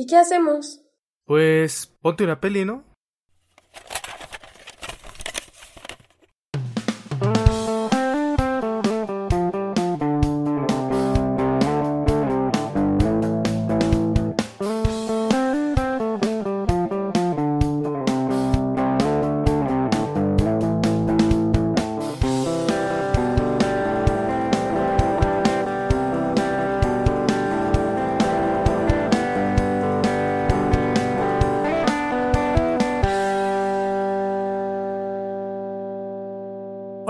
¿Y qué hacemos? Pues ponte una peli, ¿no?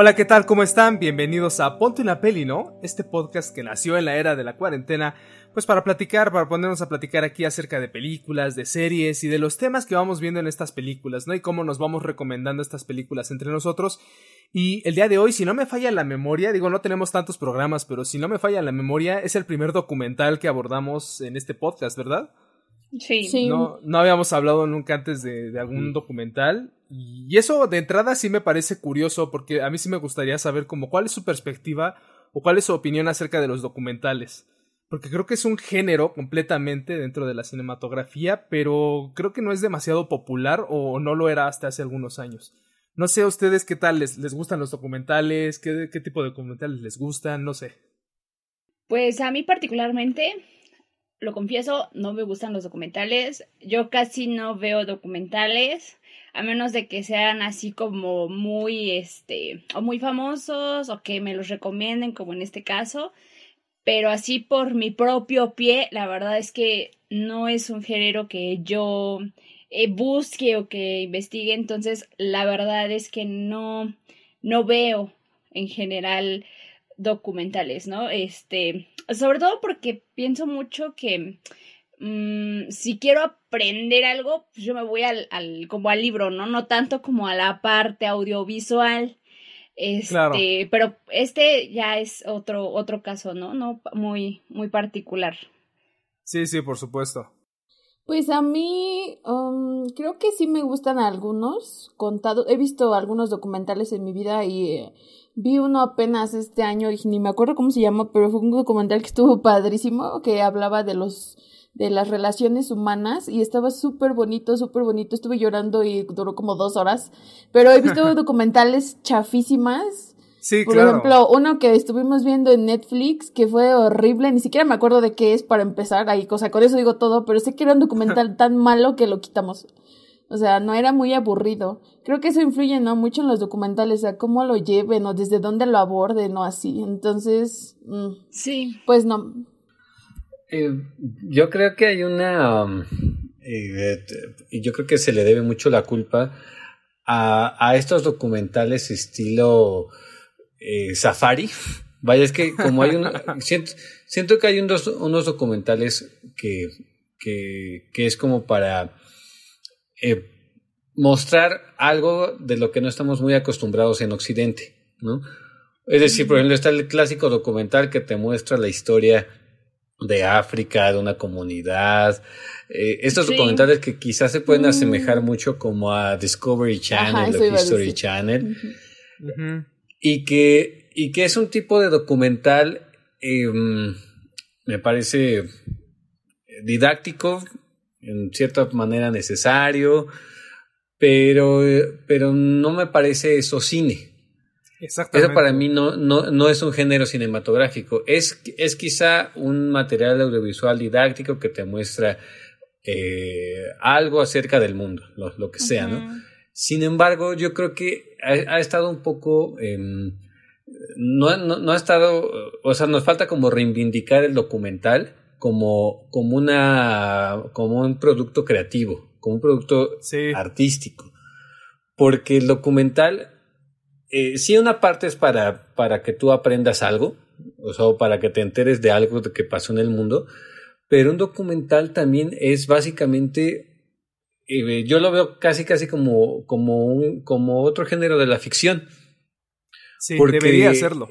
Hola, ¿qué tal? ¿Cómo están? Bienvenidos a Ponte una peli, ¿no? Este podcast que nació en la era de la cuarentena, pues para platicar, para ponernos a platicar aquí acerca de películas, de series y de los temas que vamos viendo en estas películas, ¿no? Y cómo nos vamos recomendando estas películas entre nosotros. Y el día de hoy, si no me falla la memoria, digo, no tenemos tantos programas, pero si no me falla la memoria, es el primer documental que abordamos en este podcast, ¿verdad? Sí. No, no habíamos hablado nunca antes de, algún documental. Y eso de entrada sí me parece curioso porque a mí sí me gustaría saber como cuál es su perspectiva o cuál es su opinión acerca de los documentales. Porque creo que es un género completamente dentro de la cinematografía, pero creo que no es demasiado popular o no lo era hasta hace algunos años. No sé a ustedes qué tal les, les gustan los documentales, qué, qué tipo de documentales les gustan, no sé. Pues a mí particularmente lo confieso, no me gustan los documentales. Yo casi no veo documentales, a menos de que sean así como muy, este, o muy famosos o que me los recomienden, como en este caso. Pero así por mi propio pie, la verdad es que no es un género que yo eh, busque o que investigue. Entonces, la verdad es que no, no veo en general documentales, ¿no? Este, sobre todo porque pienso mucho que mm, si quiero aprender algo, pues yo me voy al, al, como al libro, ¿no? No tanto como a la parte audiovisual. Este, pero este ya es otro, otro caso, ¿no? No muy, muy particular. Sí, sí, por supuesto. Pues a mí um, creo que sí me gustan algunos contados. He visto algunos documentales en mi vida y eh, Vi uno apenas este año y ni me acuerdo cómo se llama, pero fue un documental que estuvo padrísimo, que hablaba de los de las relaciones humanas y estaba súper bonito, súper bonito. Estuve llorando y duró como dos horas, pero he visto documentales chafísimas. Sí, Por ejemplo, uno que estuvimos viendo en Netflix que fue horrible, ni siquiera me acuerdo de qué es para empezar, ahí, cosa, con eso digo todo, pero sé que era un documental tan malo que lo quitamos. O sea, no era muy aburrido. Creo que eso influye, ¿no? Mucho en los documentales, o sea, cómo lo lleven o desde dónde lo aborden o así. Entonces, mm, sí. Pues no. Eh, yo creo que hay una... Um, eh, y yo creo que se le debe mucho la culpa a, a estos documentales estilo eh, safari. Vaya, es que como hay un... siento, siento que hay unos documentales que, que, que es como para eh, mostrar algo de lo que no estamos muy acostumbrados en Occidente, ¿no? Es decir, por ejemplo, está el clásico documental que te muestra la historia de África, de una comunidad. Eh, estos documentales que quizás se pueden asemejar mm. mucho como a Discovery Channel o History Channel. Y que, y que es un tipo de documental, em, me parece didáctico, en cierta manera necesario, pero, pero no me parece eso cine. Exactamente. Eso para mí no, no, no es un género cinematográfico, es, es quizá un material audiovisual didáctico que te muestra eh, algo acerca del mundo, lo, que sea, ¿no? Sin embargo, yo creo que ha, estado un poco... Em, no, no, no, ha estado, o sea, nos falta como reivindicar el documental como, como, una, como un producto creativo, como un producto artístico. Porque el documental, eh, sí, una parte es para, para que tú aprendas algo, o sea, para que te enteres de algo que pasó en el mundo, pero un documental también es básicamente, eh, yo lo veo casi, casi como, como, un, como otro género de la ficción. Sí, debería hacerlo.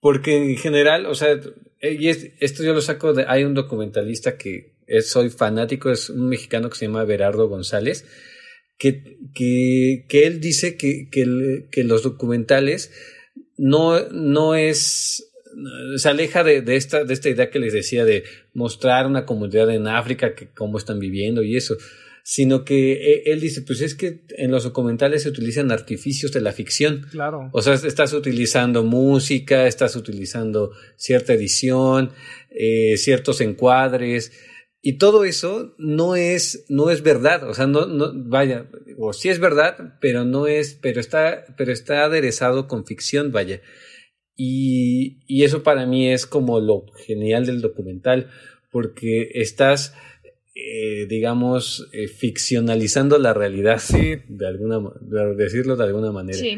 Porque en general, o sea, eh, y esto yo lo saco de, hay un documentalista que es, soy fanático, es un mexicano que se llama Berardo González, que, que, que él dice que, que, que, los documentales no, no es, se aleja de, de, esta, de esta idea que les decía de mostrar una comunidad en África, que cómo están viviendo y eso, sino que eh, él dice, pues es que en los documentales se utilizan artificios de la ficción. Claro. O sea, estás utilizando música, estás utilizando cierta edición, eh, ciertos encuadres, y todo eso no es, no es verdad, o sea, no, no, vaya, o sí es verdad, pero no es, pero está, pero está aderezado con ficción, vaya. Y, y eso para mí es como lo genial del documental, porque estás, eh, digamos, eh, ficcionalizando la realidad, Sí. de alguna, de decirlo de alguna manera. Sí.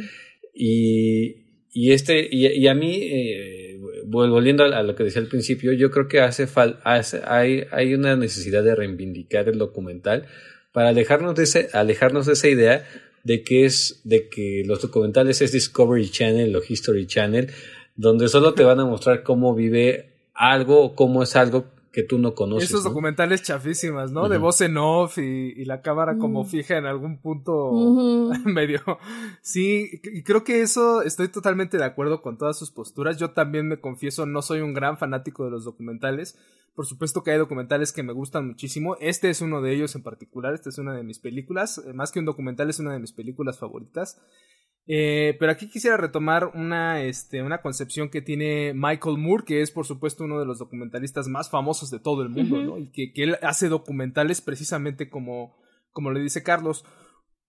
Y, y este, y, y a mí, eh, volviendo a, lo que decía al principio, yo creo que hace fal, hace, hay, hay una necesidad de reivindicar el documental para alejarnos de ese, alejarnos de esa idea de que es, de que los documentales es Discovery Channel o History Channel, donde solo te van a mostrar cómo vive algo o cómo es algo que tú no conoces. Esos ¿no? documentales chafísimas, ¿no? De voz en off y, y la cámara como Mm. fija en algún punto medio. Sí, y creo que eso estoy totalmente de acuerdo con todas sus posturas. Yo también me confieso, no soy un gran fanático de los documentales. Por supuesto que hay documentales que me gustan muchísimo. Este es uno de ellos en particular. Esta es una de mis películas. Eh, Más que un documental, es una de mis películas favoritas. Eh, pero aquí quisiera retomar una, este, una concepción que tiene Michael Moore, que es por supuesto uno de los documentalistas más famosos de todo el mundo. ¿no? Y que, que él hace documentales precisamente como, como le dice Carlos.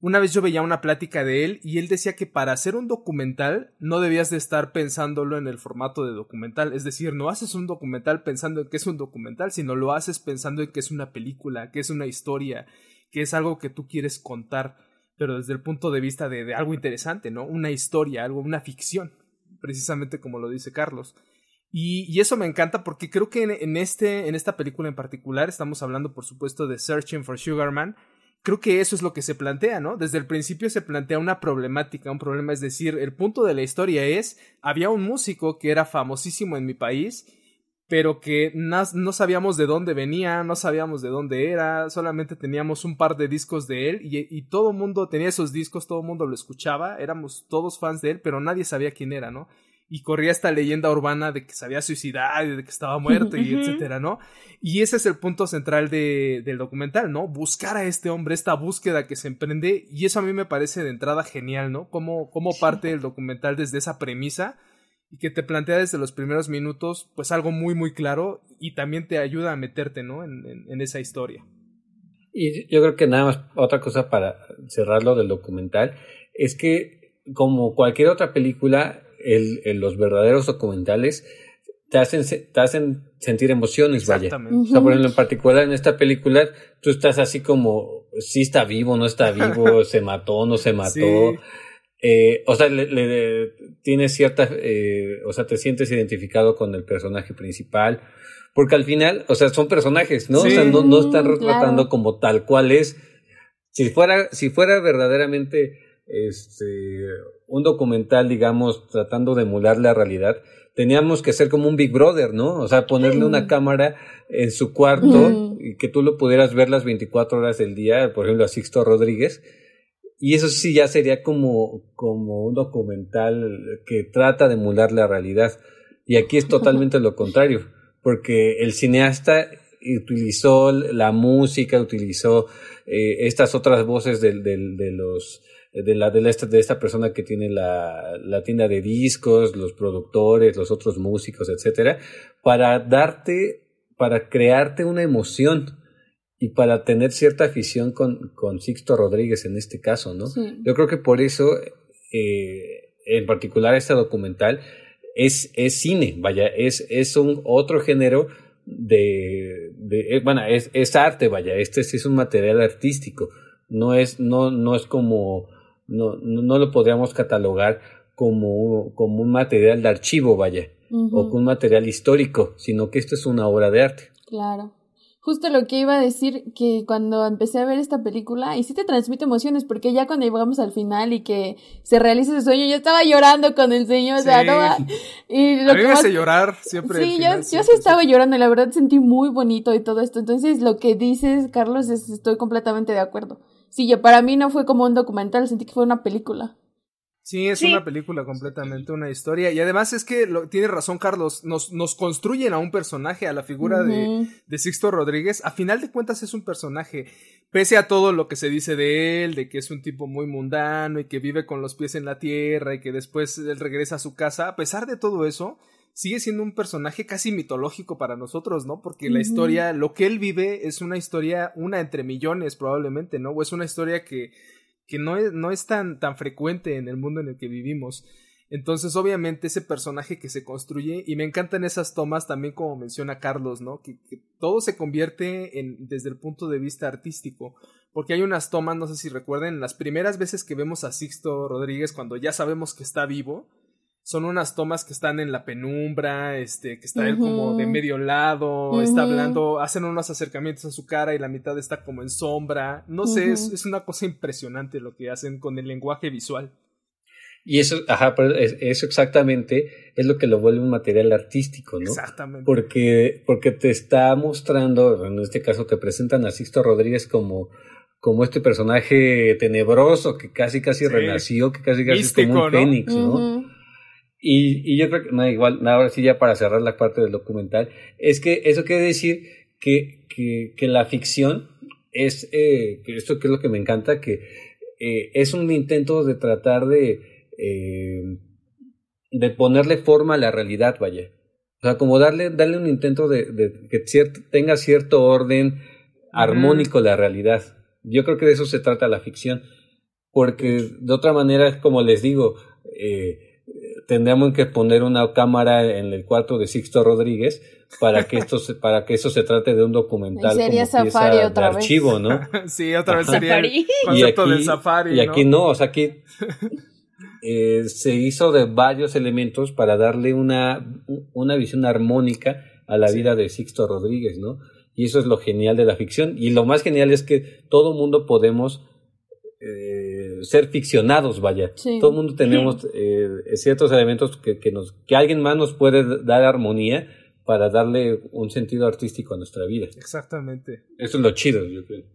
Una vez yo veía una plática de él y él decía que para hacer un documental no debías de estar pensándolo en el formato de documental. Es decir, no haces un documental pensando en que es un documental, sino lo haces pensando en que es una película, que es una historia, que es algo que tú quieres contar, pero desde el punto de vista de, de algo interesante, ¿no? Una historia, algo, una ficción, precisamente como lo dice Carlos. Y, eso me encanta porque creo que en, en, este, en esta película en particular, estamos hablando por supuesto de Searching for Sugar Man, creo que eso es lo que se plantea, ¿no? Desde el principio se plantea una problemática, un problema, es decir, el punto de la historia es, había un músico que era famosísimo en mi país, pero que no, sabíamos de dónde venía, no sabíamos de dónde era, solamente teníamos un par de discos de él y, y todo el mundo tenía esos discos, todo el mundo lo escuchaba, éramos todos fans de él, pero nadie sabía quién era, ¿no? Y corría esta leyenda urbana de que se había suicidado y de que estaba muerto y etcétera, ¿no? Y ese es el punto central de, del documental, ¿no? Buscar a este hombre, esta búsqueda que se emprende y eso a mí me parece de entrada genial, ¿no? Cómo parte el documental desde esa premisa y que te plantea desde los primeros minutos pues algo muy muy claro y también te ayuda a meterte ¿no? en, en, en, esa historia. Y yo creo que nada más otra cosa para cerrarlo del documental es que como cualquier otra película, el, el, los verdaderos documentales te hacen, te hacen sentir emociones, vaya. O sea, por ejemplo, en particular en esta película, tú estás así como, si está vivo, no está vivo, se mató, no se mató. Sí. Eh, o sea, le, le, tienes cierta, eh, o sea, te sientes identificado con el personaje principal, porque al final, o sea, son personajes, ¿no? Sí, o sea, no, no están retratando claro. como tal cual es. Si fuera, si fuera verdaderamente este, un documental, digamos, tratando de emular la realidad, teníamos que ser como un Big Brother, ¿no? O sea, ponerle mm. una cámara en su cuarto mm. y que tú lo pudieras ver las 24 horas del día, por ejemplo, a Sixto Rodríguez. Y eso sí ya sería como, como un documental que trata de emular la realidad. Y aquí es totalmente lo contrario, porque el cineasta utilizó la música, utilizó eh, estas otras voces de, de, los de la de esta, de esta persona que tiene la, la tienda de discos, los productores, los otros músicos, etcétera, para darte, para crearte una emoción y para tener cierta afición con, con Sixto Rodríguez en este caso, ¿no? Sí. Yo creo que por eso, eh, en particular este documental, es, es cine, vaya, es, es un otro género de, de bueno, es, es arte, vaya, este sí es un material artístico, no es, no, no es como, no, no lo podríamos catalogar como, como un material de archivo, vaya, uh -huh. o como un material histórico, sino que esto es una obra de arte. Claro. Justo lo que iba a decir, que cuando empecé a ver esta película, y sí te transmite emociones, porque ya cuando llegamos al final y que se realiza ese sueño, yo estaba llorando con el sueño, sí. o sea, no y lo a mí me hace llorar siempre. Sí, final, yo, siempre, yo sí estaba llorando, y la verdad sentí muy bonito y todo esto, entonces lo que dices, Carlos, es, estoy completamente de acuerdo. Sí, yo, para mí no fue como un documental, sentí que fue una película. Sí, es una película completamente, una historia. Y además es que lo, tiene razón Carlos, nos, nos construyen a un personaje, a la figura de, de Sixto Rodríguez. A final de cuentas es un personaje, pese a todo lo que se dice de él, de que es un tipo muy mundano y que vive con los pies en la tierra y que después él regresa a su casa. A pesar de todo eso, sigue siendo un personaje casi mitológico para nosotros, ¿no? Porque la historia, lo que él vive es una historia, una entre millones probablemente, ¿no? O es una historia que que no es, no es tan, tan frecuente en el mundo en el que vivimos. Entonces, obviamente, ese personaje que se construye, y me encantan esas tomas también como menciona Carlos, ¿no? Que, todo se convierte en, desde el punto de vista artístico. Porque hay unas tomas, no sé si recuerden, las primeras veces que vemos a Sixto Rodríguez cuando ya sabemos que está vivo, son unas tomas que están en la penumbra, este, que está él como de medio lado, está hablando, hacen unos acercamientos a su cara y la mitad está como en sombra. No sé, es, una cosa impresionante lo que hacen con el lenguaje visual. Y eso, ajá, eso exactamente es lo que lo vuelve un material artístico, ¿no? Exactamente. Porque, porque te está mostrando, en este caso te presentan a Sixto Rodríguez como, como este personaje tenebroso que casi casi renació, que casi casi es como un fénix, ¿no? Y, y yo creo que, no, igual, ahora sí ya para cerrar la parte del documental, es que eso quiere decir que, que, que la ficción es, eh, esto que es lo que me encanta, que eh, es un intento de tratar de, eh, de ponerle forma a la realidad, vaya. O sea, como darle, darle un intento de, de que cierto, tenga cierto orden armónico la realidad. Yo creo que de eso se trata la ficción. Porque de otra manera, como les digo, eh, tendríamos que poner una cámara en el cuarto de Sixto Rodríguez para que esto se, para que eso se trate de un documental sería como Safari pieza otra de archivo, ¿no? sí, otra vez sería el concepto del Safari. Y aquí no, o sea, aquí eh, se hizo de varios elementos para darle una, una visión armónica a la vida de Sixto Rodríguez, ¿no? Y eso es lo genial de la ficción. Y lo más genial es que todo mundo podemos ser ficcionados, vaya. Todo el mundo tenemos eh, ciertos elementos que, que, nos, que alguien más nos puede dar armonía para darle un sentido artístico a nuestra vida. Exactamente. Eso es lo chido, yo creo.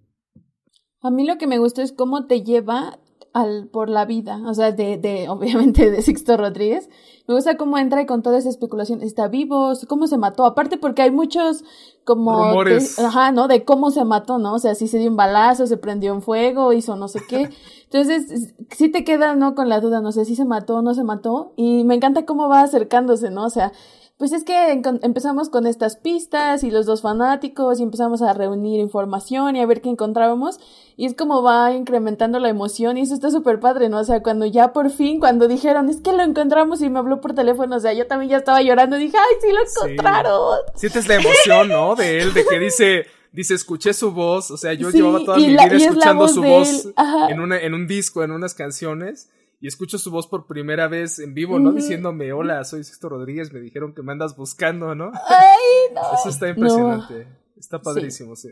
A mí lo que me gusta es cómo te lleva al, por la vida, o sea, de, de, obviamente de Sixto Rodríguez. Me gusta cómo entra y con toda esa especulación, está vivo, cómo se mató, aparte porque hay muchos como, Rumores. ajá, ¿no? De cómo se mató, ¿no? O sea, si se dio un balazo, se prendió en fuego, hizo no sé qué. Entonces, sí te quedas, ¿no? Con la duda, no sé si se mató o no se mató. Y me encanta cómo va acercándose, ¿no? O sea, pues es que empezamos con estas pistas y los dos fanáticos y empezamos a reunir información y a ver qué encontrábamos y es como va incrementando la emoción y eso está súper padre, ¿no? O sea, cuando ya por fin, cuando dijeron, es que lo encontramos y me habló por teléfono, o sea, yo también ya estaba llorando y dije, ay, sí lo encontraron. Sientes la emoción, ¿no? De él, de que dice, dice, escuché su voz, o sea, yo llevaba toda mi vida escuchando su voz en, una, en un disco, en unas canciones y escucho su voz por primera vez en vivo, ¿no? Diciéndome, hola, soy Sixto Rodríguez, me dijeron que me andas buscando, ¿no? Ay, no. Eso está impresionante. Está padrísimo, sí.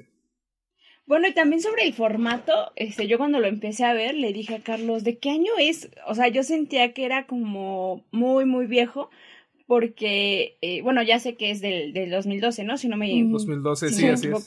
Bueno, y también sobre el formato, este, yo cuando lo empecé a ver le dije a Carlos, ¿de qué año es? O sea, yo sentía que era como muy, muy viejo, porque, eh, bueno, ya sé que es del, del 2012, ¿no? Si no me, 2012, sí, así Es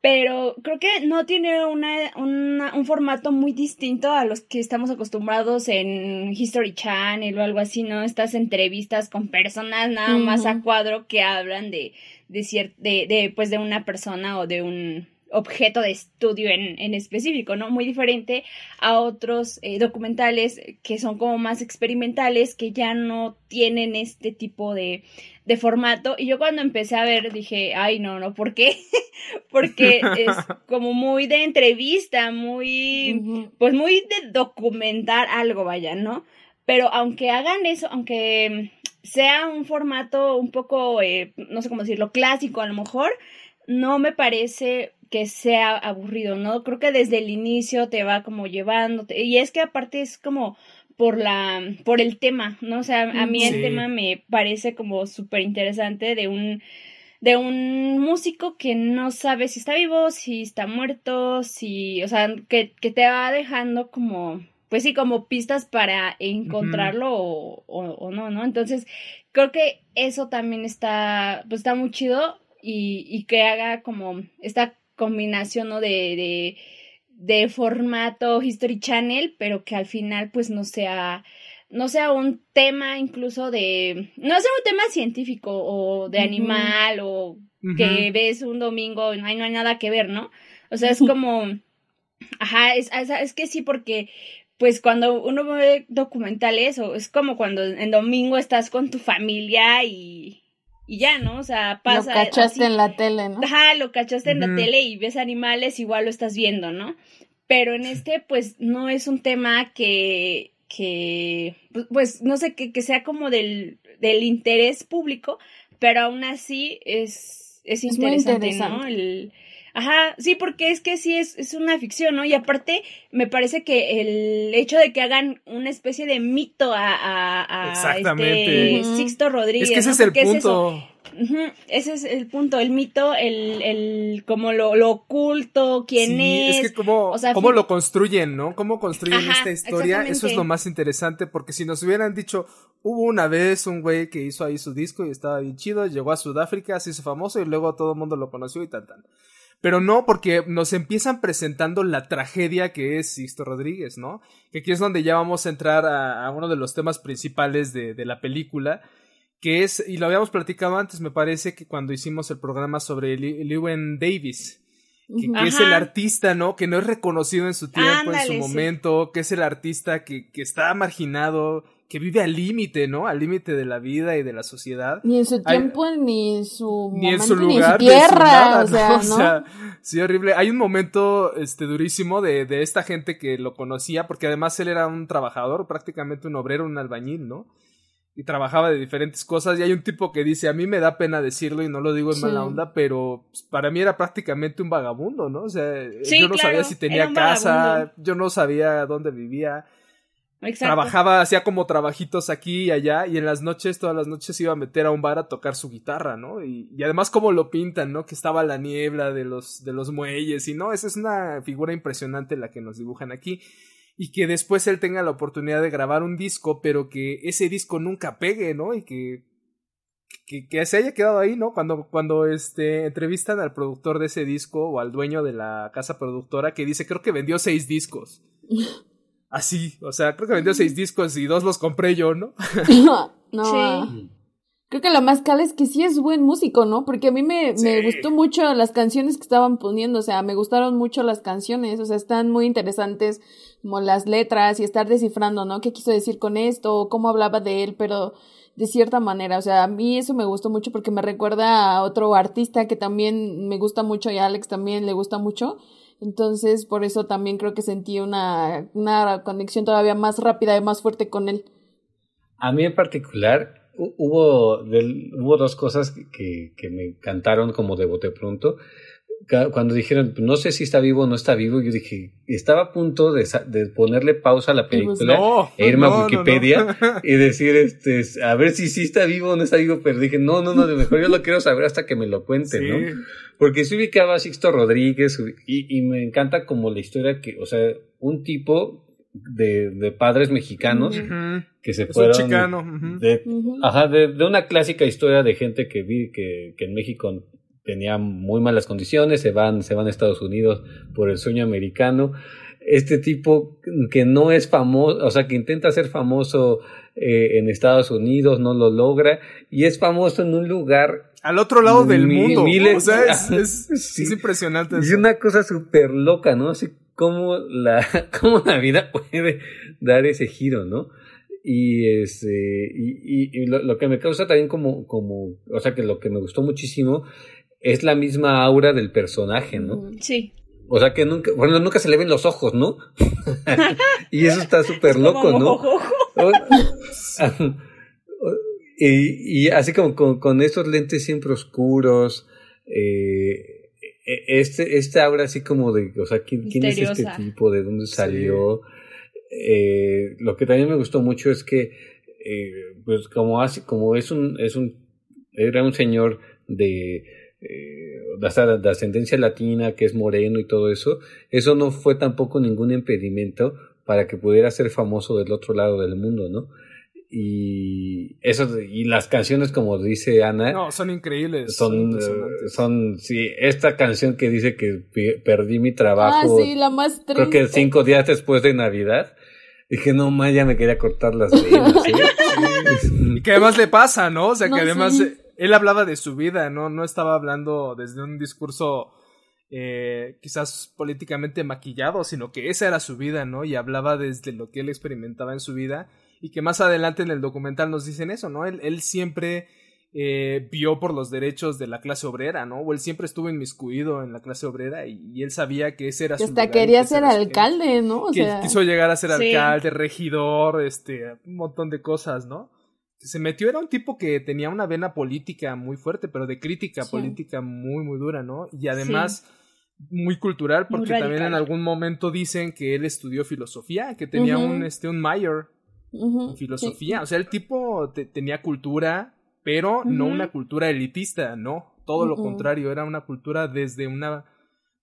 pero creo que no tiene una, un formato muy distinto a los que estamos acostumbrados en History Channel o algo así, ¿no? Estas entrevistas con personas nada más a cuadro que hablan de, de, de, de, pues, de una persona o de un objeto de estudio en, en específico, ¿no? Muy diferente a otros eh, documentales que son como más experimentales, que ya no tienen este tipo de, de formato. Y yo cuando empecé a ver dije, ay, no, no, ¿por qué? Porque es como muy de entrevista, muy, pues muy de documentar algo, vaya, ¿no? Pero aunque hagan eso, aunque sea un formato un poco, eh, no sé cómo decirlo, clásico a lo mejor, no me parece que sea aburrido, ¿no? Creo que desde el inicio te va como llevando, y es que aparte es como por la, por el tema, ¿no? O sea, a mí el tema me parece como súper interesante de un, de un músico que no sabe si está vivo, si está muerto, si, o sea, que, que te va dejando como, pues sí, como pistas para encontrarlo o, o, no, ¿no? Entonces, creo que eso también está, pues está muy chido y, y que haga como esta combinación, ¿no? De, de, de formato History Channel, pero que al final pues no sea no sea un tema incluso de no sea un tema científico o de animal o que ves un domingo y no hay, no hay nada que ver, ¿no? O sea, es como ajá, es, es que sí porque pues cuando uno ve documentales o es como cuando en domingo estás con tu familia y y ya, ¿no? O sea, pasa. Lo cachaste en la tele, ¿no? Ajá, lo cachaste en la tele y ves animales, igual lo estás viendo, ¿no? Pero en este, pues, no es un tema que, que, pues, pues no sé, que, que sea como del, del interés público, pero aún así es, es, interesante, ¿no? El, Ajá, sí, porque es que sí es, es una ficción, ¿no? Y aparte, me parece que el hecho de que hagan una especie de mito a, a, Este Sixto Rodríguez. Es que ese es el punto. Ese es el punto, el mito, el, el como lo, lo oculto, quién es. Es que cómo, cómo lo construyen, ¿no? Cómo construyen esta historia, eso es lo más interesante, porque si nos hubieran dicho, hubo una vez un güey que hizo ahí su disco y estaba bien chido, llegó a Sudáfrica, se hizo famoso y luego todo el mundo lo conoció y tal, tal. Pero no, porque nos empiezan presentando la tragedia que es Sixto Rodríguez, ¿no? Que aquí es donde ya vamos a entrar a, uno de los temas principales de, de, la película, que es, y lo habíamos platicado antes, me parece que cuando hicimos el programa sobre Lewin Davis, que, es el artista, ¿no? Que no es reconocido en su tiempo, en su momento, que es el artista que, que está marginado, que vive al límite, ¿no? Al límite de la vida y de la sociedad. Ni en su tiempo, ni en su ni en su lugar, ni en su tierra, o, sea, ¿no? o sea, sí, horrible. Hay un momento este durísimo de, de esta gente que lo conocía, porque además él era un trabajador, prácticamente un obrero, un albañil, ¿no? Y trabajaba de diferentes cosas. Y hay un tipo que dice, a mí me da pena decirlo y no lo digo en mala onda, pero pues, para mí era prácticamente un vagabundo, ¿no? O sea, yo no sabía si tenía casa, yo no sabía dónde vivía Trabajaba, hacía como trabajitos aquí y allá, y en las noches, todas las noches iba a meter a un bar a tocar su guitarra, ¿no? Y, además como lo pintan, ¿no? Que estaba la niebla de los, de los muelles, y no, esa es una figura impresionante la que nos dibujan aquí. Y que después él tenga la oportunidad de grabar un disco, pero que ese disco nunca pegue, ¿no? Y que, que, que se haya quedado ahí, ¿no? Cuando, cuando este, entrevistan al productor de ese disco o al dueño de la casa productora que dice, creo que vendió seis discos. así. O sea, creo que vendió seis discos y dos los compré yo, ¿no? no. Sí. Creo que lo más cal es que sí es buen músico, ¿no? Porque a mí me, me gustó mucho las canciones que estaban poniendo, o sea, me gustaron mucho las canciones, o sea, están muy interesantes como las letras y estar descifrando, ¿no? ¿Qué quiso decir con esto? ¿Cómo hablaba de él? Pero de cierta manera, o sea, a mí eso me gustó mucho porque me recuerda a otro artista que también me gusta mucho y a Alex también le gusta mucho, entonces, por eso también creo que sentí una, una conexión todavía más rápida y más fuerte con él. A mí en particular hubo, hubo dos cosas que, que me encantaron como de bote pronto cuando dijeron, no sé si está vivo o no está vivo, yo dije, estaba a punto de, de ponerle pausa a la pues película e irme a Wikipedia y decir, este, a ver si sí está vivo o no está vivo, pero dije, no, no, no, de mejor yo lo quiero saber hasta que me lo cuenten, ¿no? Porque se ubicaba a Sixto Rodríguez y, y me encanta como la historia que, o sea, un tipo de, de padres mexicanos que se fueron chicano, de, ajá, de, de, una clásica historia de gente que vi que, que en México tenía muy malas condiciones, se van, se van a Estados Unidos por el sueño americano. Este tipo que no es famoso, o sea, que intenta ser famoso eh, en Estados Unidos, no lo logra, y es famoso en un lugar... Al otro lado del mundo. o sea, es, es, impresionante. Es una cosa súper loca, ¿no? Así como la, cómo la vida puede dar ese giro, ¿no? Y, este, y, y, lo, lo, que me causa también como, como, o sea, que lo que me gustó muchísimo es la misma aura del personaje, ¿no? Sí. O sea que nunca, bueno, nunca se le ven los ojos, ¿no? y eso está súper loco, ¿no? y, y, así como con, con, estos lentes siempre oscuros, eh, e, este, este aura así como de, o sea, ¿quién, ¿quién es este tipo? ¿De dónde salió? Eh, lo que también me gustó mucho es que, eh, pues como, hace, como es un, es un, era un señor de, eh, de ascendencia latina, que es moreno y todo eso, eso no fue tampoco ningún impedimento para que pudiera ser famoso del otro lado del mundo, ¿no? y eso y las canciones como dice Ana no son increíbles son son, sí esta canción que dice que perdí mi trabajo ah, sí, la más triste. creo que cinco días después de Navidad dije no más ya me quería cortar las venas y que además le pasa no o sea que además él hablaba de su vida no no estaba hablando desde un discurso eh, quizás políticamente maquillado, sino que esa era su vida, ¿no? Y hablaba desde lo que él experimentaba en su vida y que más adelante en el documental nos dicen eso, ¿no? Él, él siempre eh, vio por los derechos de la clase obrera, ¿no? O él siempre estuvo inmiscuido en la clase obrera y, él sabía que ese era que su hasta quería ser alcalde, ¿no? O que quiso llegar a ser alcalde, regidor, este, un montón de cosas, ¿no? Se metió, era un tipo que tenía una vena política muy fuerte, pero de crítica política muy, muy dura, ¿no? Y además muy cultural, porque también en algún momento dicen que él estudió filosofía, que tenía un, este, un mayor filosofía. O sea, el tipo tenía cultura, pero no una cultura elitista, no. Todo lo contrario, era una cultura desde una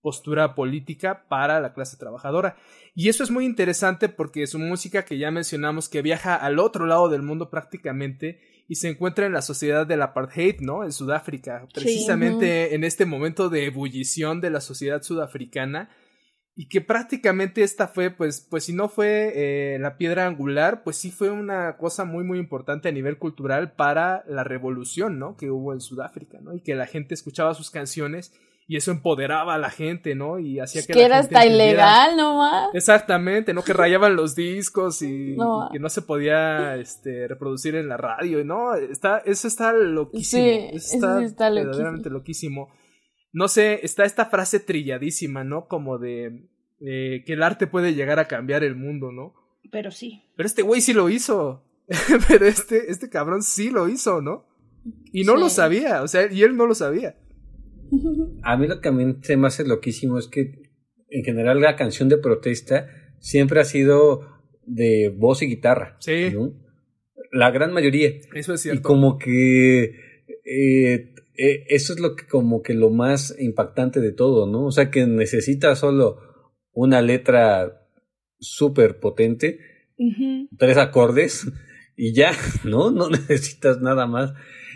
postura política para la clase trabajadora. Y eso es muy interesante porque su música que ya mencionamos que viaja al otro lado del mundo prácticamente y se encuentra en la sociedad del apartheid, ¿no? En Sudáfrica, precisamente en este momento de ebullición de la sociedad sudafricana y que prácticamente esta fue, pues, pues si no fue eh, la piedra angular, pues sí fue una cosa muy, muy importante a nivel cultural para la revolución, ¿no? Que hubo en Sudáfrica, ¿no? Y que la gente escuchaba sus canciones y eso empoderaba a la gente, ¿no? Y hacía que... que era hasta ilegal, ¿no? más Exactamente, ¿no? Que rayaban los discos y, que no se podía este, reproducir en la radio, ¿no? Está, eso está loquísimo. Sí, eso está, verdaderamente loquísimo. No sé, está esta frase trilladísima, ¿no? Como de que el arte puede llegar a cambiar el mundo, ¿no? Pero sí. Pero este güey sí lo hizo. Pero este, este cabrón sí lo hizo, ¿no? Y no lo sabía, o sea, y él no lo sabía. A mí lo que a mí se me hace loquísimo es que en general la canción de protesta siempre ha sido de voz y guitarra. Sí. La gran mayoría. Eso es cierto. Y como que eh, eh, eso es lo que como que lo más impactante de todo, ¿no? O sea que necesita solo una letra súper potente, tres acordes y ya, ¿no? No necesitas nada más.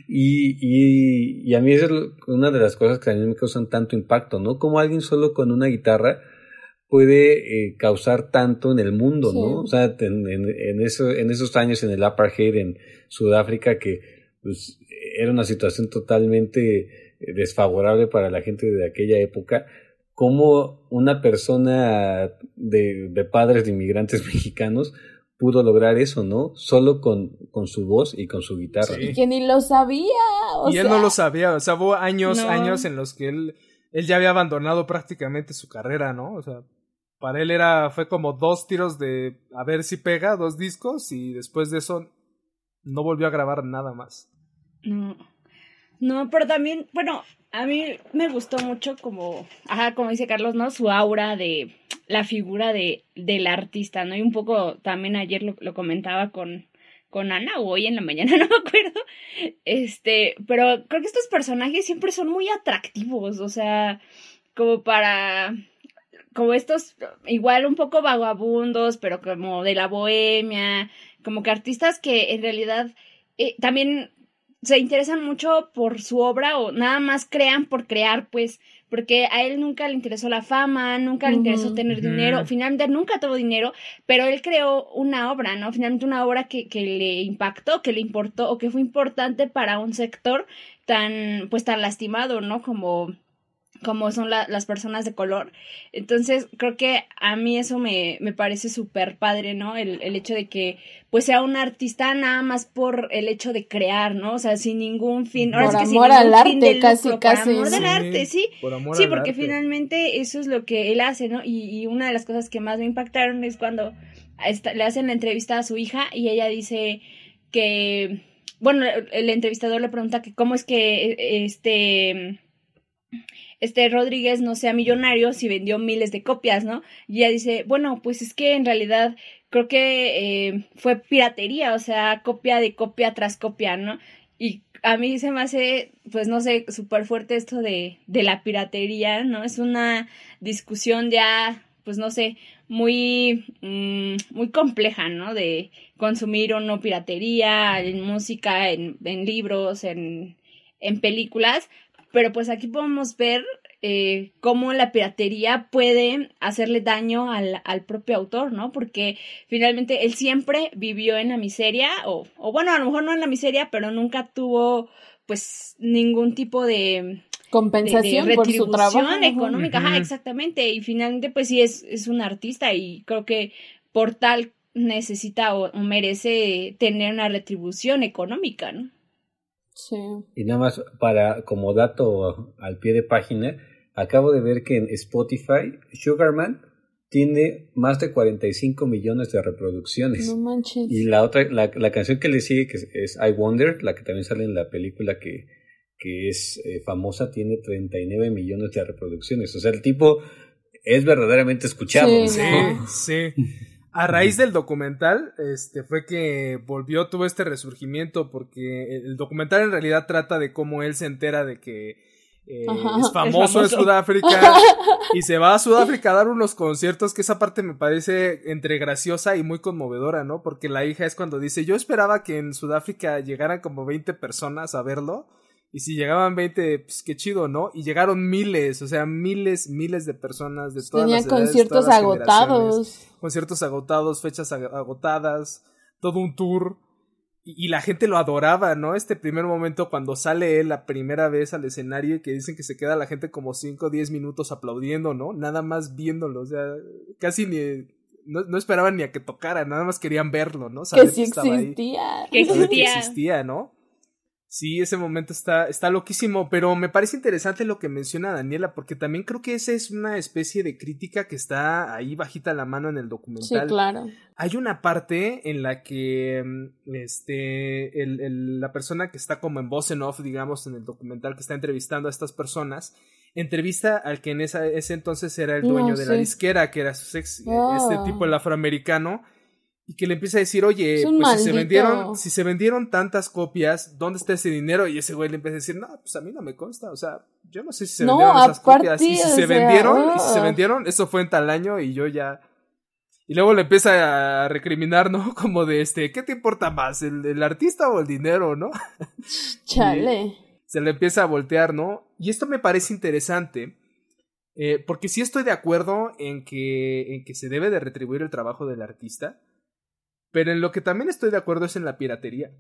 Y, y, y, a mí es una de las cosas que a mí me causan tanto impacto, ¿no? Como alguien solo con una guitarra puede eh, causar tanto en el mundo, ¿no? O sea, en, en, eso, en esos años en el apartheid en Sudáfrica que pues, era una situación totalmente eh, desfavorable para la gente de aquella época, como una persona de, de padres de inmigrantes mexicanos pudo lograr eso, ¿no? Solo con, con su voz y con su guitarra. Y que ni lo sabía. y él no lo sabía, o sea, hubo años, años en los que él, él ya había abandonado prácticamente su carrera, ¿no? O sea, para él era, fue como dos tiros de a ver si pega, dos discos, y después de eso no volvió a grabar nada más. No. No, pero también, bueno, a mí me gustó mucho como, ajá, como dice Carlos, ¿no? Su aura de la figura de, del artista, ¿no? Y un poco también ayer lo, lo comentaba con, con Ana o hoy en la mañana, no me acuerdo. Este, pero creo que estos personajes siempre son muy atractivos, o sea, como para como estos igual un poco vagabundos, pero como de la bohemia, como que artistas que en realidad eh, también se interesan mucho por su obra o nada más crean por crear, pues, porque a él nunca le interesó la fama, nunca le interesó tener dinero, finalmente nunca tuvo dinero, pero él creó una obra, ¿no? Finalmente una obra que, que le impactó, que le importó o que fue importante para un sector tan, pues, tan lastimado, ¿no? Como como son las personas de color. Entonces, creo que a mí eso me, me parece súper padre, ¿no? El, el, hecho de que pues sea un artista nada más por el hecho de crear, ¿no? O sea, sin ningún fin. Ahora por amor al arte, casi, casi. Por amor del arte, sí. sí, porque finalmente eso es lo que él hace, ¿no? Y, y, una de las cosas que más me impactaron es cuando le hacen la entrevista a su hija y ella dice que, bueno, el entrevistador le pregunta que cómo es que este este Rodríguez no sea millonario si vendió miles de copias, ¿no? Y ella dice, bueno, pues es que en realidad creo que eh, fue piratería, o sea, copia de copia tras copia, ¿no? Y a mí se me hace, pues no sé, súper fuerte esto de, de la piratería, ¿no? Es una discusión ya, pues no sé, muy, mm, muy compleja, ¿no? De consumir o no piratería, en música, en, en libros, en, en películas, pero pues aquí podemos ver eh, cómo la piratería puede hacerle daño al, al, propio autor, ¿no? Porque finalmente él siempre vivió en la miseria, o, o bueno, a lo mejor no en la miseria, pero nunca tuvo pues ningún tipo de compensación de, por su trabajo económica, ajá, exactamente, y finalmente pues sí es, es un artista y creo que por tal necesita o, o merece tener una retribución económica, ¿no? Sí. Y nada más para como dato al pie de página, acabo de ver que en Spotify Sugarman tiene más de 45 millones de reproducciones. No manches. Y la otra, la, la canción que le sigue, que es, I Wonder, la que también sale en la película que, que es eh, famosa, tiene 39 millones de reproducciones. O sea, el tipo es verdaderamente escuchado. Sí, sí. A raíz del documental, este, fue que volvió, tuvo este resurgimiento, porque el documental en realidad trata de cómo él se entera de que eh, es, famoso en Sudáfrica y se va a Sudáfrica a dar unos conciertos que esa parte me parece entre graciosa y muy conmovedora, ¿no? Porque la hija es cuando dice, yo esperaba que en Sudáfrica llegaran como 20 personas a verlo y si llegaban 20, pues qué chido, ¿no? Y llegaron miles, o sea, miles, miles de personas de todas Tenía las edades, conciertos todas las agotados. Conciertos agotados, fechas agotadas, todo un tour. Y, y, la gente lo adoraba, ¿no? Este primer momento cuando sale él la primera vez al escenario y que dicen que se queda la gente como 5 o 10 minutos aplaudiendo, ¿no? Nada más viéndolo, o sea, casi ni... No, no esperaban ni a que tocara, nada más querían verlo, ¿no? Saber que sí existía. Que existía. Que existía, ¿no? Sí, ese momento está, está loquísimo, pero me parece interesante lo que menciona Daniela, porque también creo que esa es una especie de crítica que está ahí bajita la mano en el documental. Sí, claro. Hay una parte en la que este, el, el, la persona que está como en voz en off, digamos, en el documental, que está entrevistando a estas personas, entrevista al que en esa, ese entonces era el dueño No, de sí. la disquera, que era su ex, Ah. este tipo, el afroamericano, y que le empieza a decir, oye, pues si se vendieron, si se vendieron tantas copias, ¿dónde está ese dinero? Y ese güey le empieza a decir, no, pues a mí no me consta, o sea, yo no sé si se No, vendieron esas aparte, copias. Y si se sea, vendieron, y si se vendieron, eso fue en tal año y yo ya. Y luego le empieza a recriminar, ¿no? Como de este, ¿qué te importa más? ¿El, el artista o el dinero, no? Chale. se le empieza a voltear, ¿no? Y esto me parece interesante, eh, porque sí estoy de acuerdo en que, en que se debe de retribuir el trabajo del artista, pero en lo que también estoy de acuerdo es en la piratería.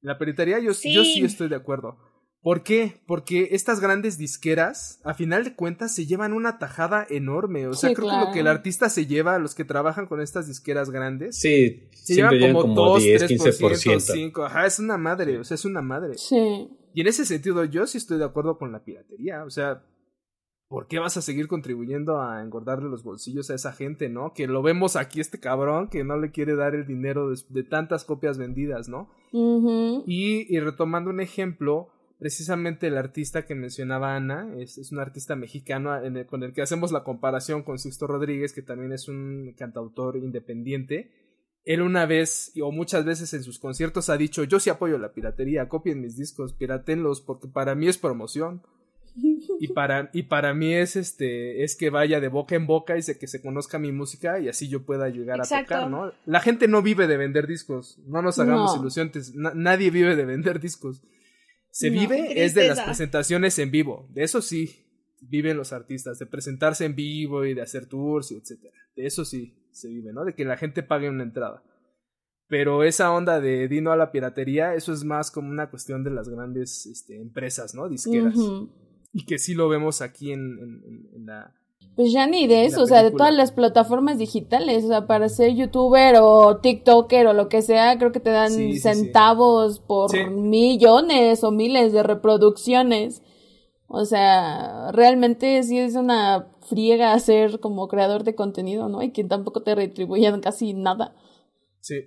La piratería yo sí, yo Sí. estoy de acuerdo. ¿Por qué? Porque estas grandes disqueras, a final de cuentas, se llevan una tajada enorme. O sea, Sí, creo que lo que el artista se lleva, los que trabajan con estas disqueras grandes, Sí, se siempre llevan llevan como, como 2, 10, 3%, 15%. 5%. Ajá, es una madre, o sea, es una madre. Sí. Y en ese sentido, yo sí estoy de acuerdo con la piratería. O sea, ¿por qué vas a seguir contribuyendo a engordarle los bolsillos a esa gente, no? Que lo vemos aquí, este cabrón, que no le quiere dar el dinero de, de tantas copias vendidas, ¿no? Y, y retomando un ejemplo, precisamente el artista que mencionaba Ana, es, es un artista mexicano en el- con el que hacemos la comparación con Sixto Rodríguez, que también es un cantautor independiente. Él una vez o muchas veces en sus conciertos ha dicho, yo sí apoyo la piratería, copien mis discos, piratenlos, porque para mí es promoción. Y para, y para mí es este, es que vaya de boca en boca y se, que se conozca mi música y así yo pueda llegar Exacto. a tocar, ¿no? La gente no vive de vender discos, no nos hagamos No. ilusiones, na- nadie vive de vender discos. Se No. vive es de las presentaciones en vivo, de eso sí viven los artistas, de presentarse en vivo y de hacer tours y etcétera. De eso sí se vive, ¿no? De que la gente pague una entrada. Pero esa onda de dino a la piratería, eso es más como una cuestión de las grandes este, empresas, ¿no? Disqueras. Y que sí lo vemos aquí en, en- en- en la... Pues ya ni de eso, o sea, de todas las plataformas digitales, o sea, para ser youtuber o tiktoker o lo que sea, creo que te dan Sí, sí, sí. centavos por Sí. millones o miles de reproducciones. O sea, realmente sí es una friega ser como creador de contenido, ¿no? Y que tampoco te retribuyan casi nada. Sí.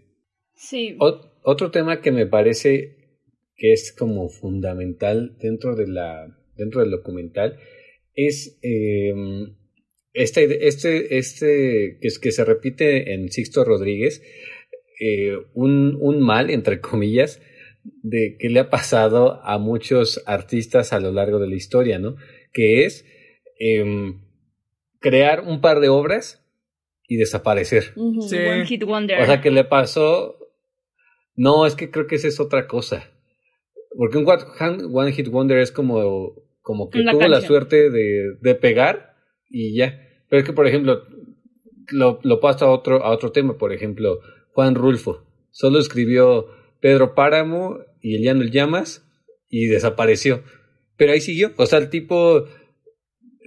Sí. Ot- otro tema que me parece que es como fundamental dentro de la dentro del documental es eh, este este este que es que se repite en Sixto Rodríguez eh, un, un mal entre comillas de que le ha pasado a muchos artistas a lo largo de la historia, ¿no? Que es em, crear un par de obras y desaparecer. Sí. One Hit Wonder. O sea, que le pasó. No, es que creo que esa es otra cosa. Porque un One Hit Wonder es como, como que tuvo la suerte de, de pegar y ya. Pero es que, por ejemplo, lo, lo paso a otro, a otro tema. Por ejemplo, Juan Rulfo. Solo escribió Pedro Páramo y Eliano el Llamas y desapareció. Pero ahí siguió. O sea, el tipo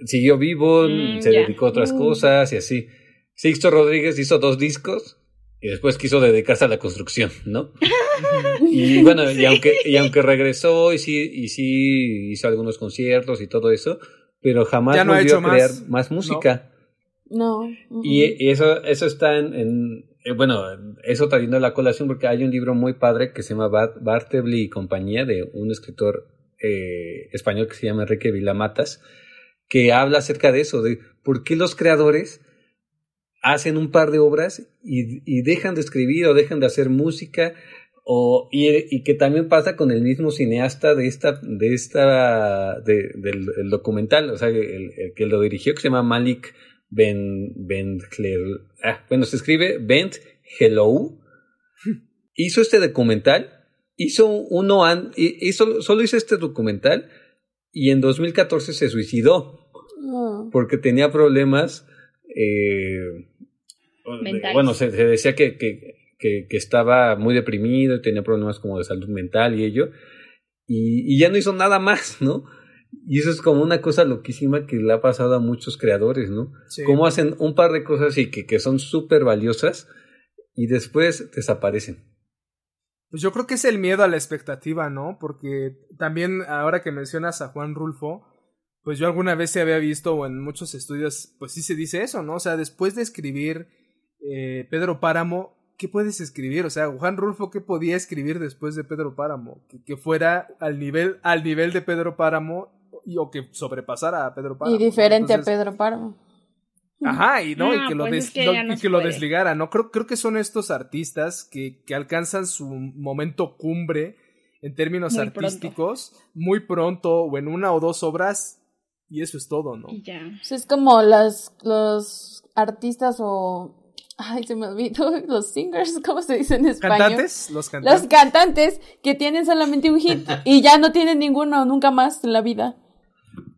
siguió vivo, Mm, se dedicó a otras Mm. cosas y así. Sixto Rodríguez hizo dos discos y después quiso dedicarse a la construcción, ¿no? Y bueno, y aunque, y aunque regresó y sí, y sí hizo algunos conciertos y todo eso, pero jamás Ya no ha volvió hecho a crear más, más, música. No. Y, y eso, eso está en, en- eh, bueno, eso trayendo a la colación porque hay un libro muy padre que se llama Bar- Bartleby y compañía de un escritor eh, español que se llama Enrique Vilamatas, que habla acerca de eso, de por qué los creadores hacen un par de obras y, y dejan de escribir o dejan de hacer música o, y, y que también pasa con el mismo cineasta de esta, de esta, de- del, del documental, o sea, el, el que lo dirigió, que se llama Malik Ben, Ben ah, bueno, se escribe Bent Hello, hizo este documental, hizo uno, an, hizo, solo hizo este documental y en 2014 se suicidó Ah. porque tenía problemas, eh, bueno, se, se decía que, que, que, que estaba muy deprimido y tenía problemas como de salud mental y ello, y, y ya no hizo nada más, ¿no? Y eso es como una cosa loquísima que le ha pasado a muchos creadores, ¿no? Sí. Cómo hacen un par de cosas y que, que son súper valiosas y después desaparecen. Pues yo creo que es el miedo a la expectativa, ¿no? Porque también ahora que mencionas a Juan Rulfo, pues yo alguna vez se había visto o en muchos estudios, pues sí se dice eso, ¿no? O sea, después de escribir eh, Pedro Páramo, ¿qué puedes escribir? O sea, Juan Rulfo, ¿qué podía escribir después de Pedro Páramo? Que, que fuera al nivel, al nivel de Pedro Páramo y, o que sobrepasara a Pedro Páramo. Y diferente Entonces, a Pedro Páramo. Ajá, y no, y No, que lo, pues des- es que lo- ya no y que lo desligara, ¿no? Creo, creo que son estos artistas que, que alcanzan su momento cumbre en términos Muy pronto. artísticos muy pronto o en una o dos obras y eso es todo, ¿no? Y ya. Pues es como las, los artistas o... Ay, se me olvidó. Los singers, ¿cómo se dice en español? ¿Cantantes? Los cantantes. Los cantantes que tienen solamente un hit y ya no tienen ninguno nunca más en la vida.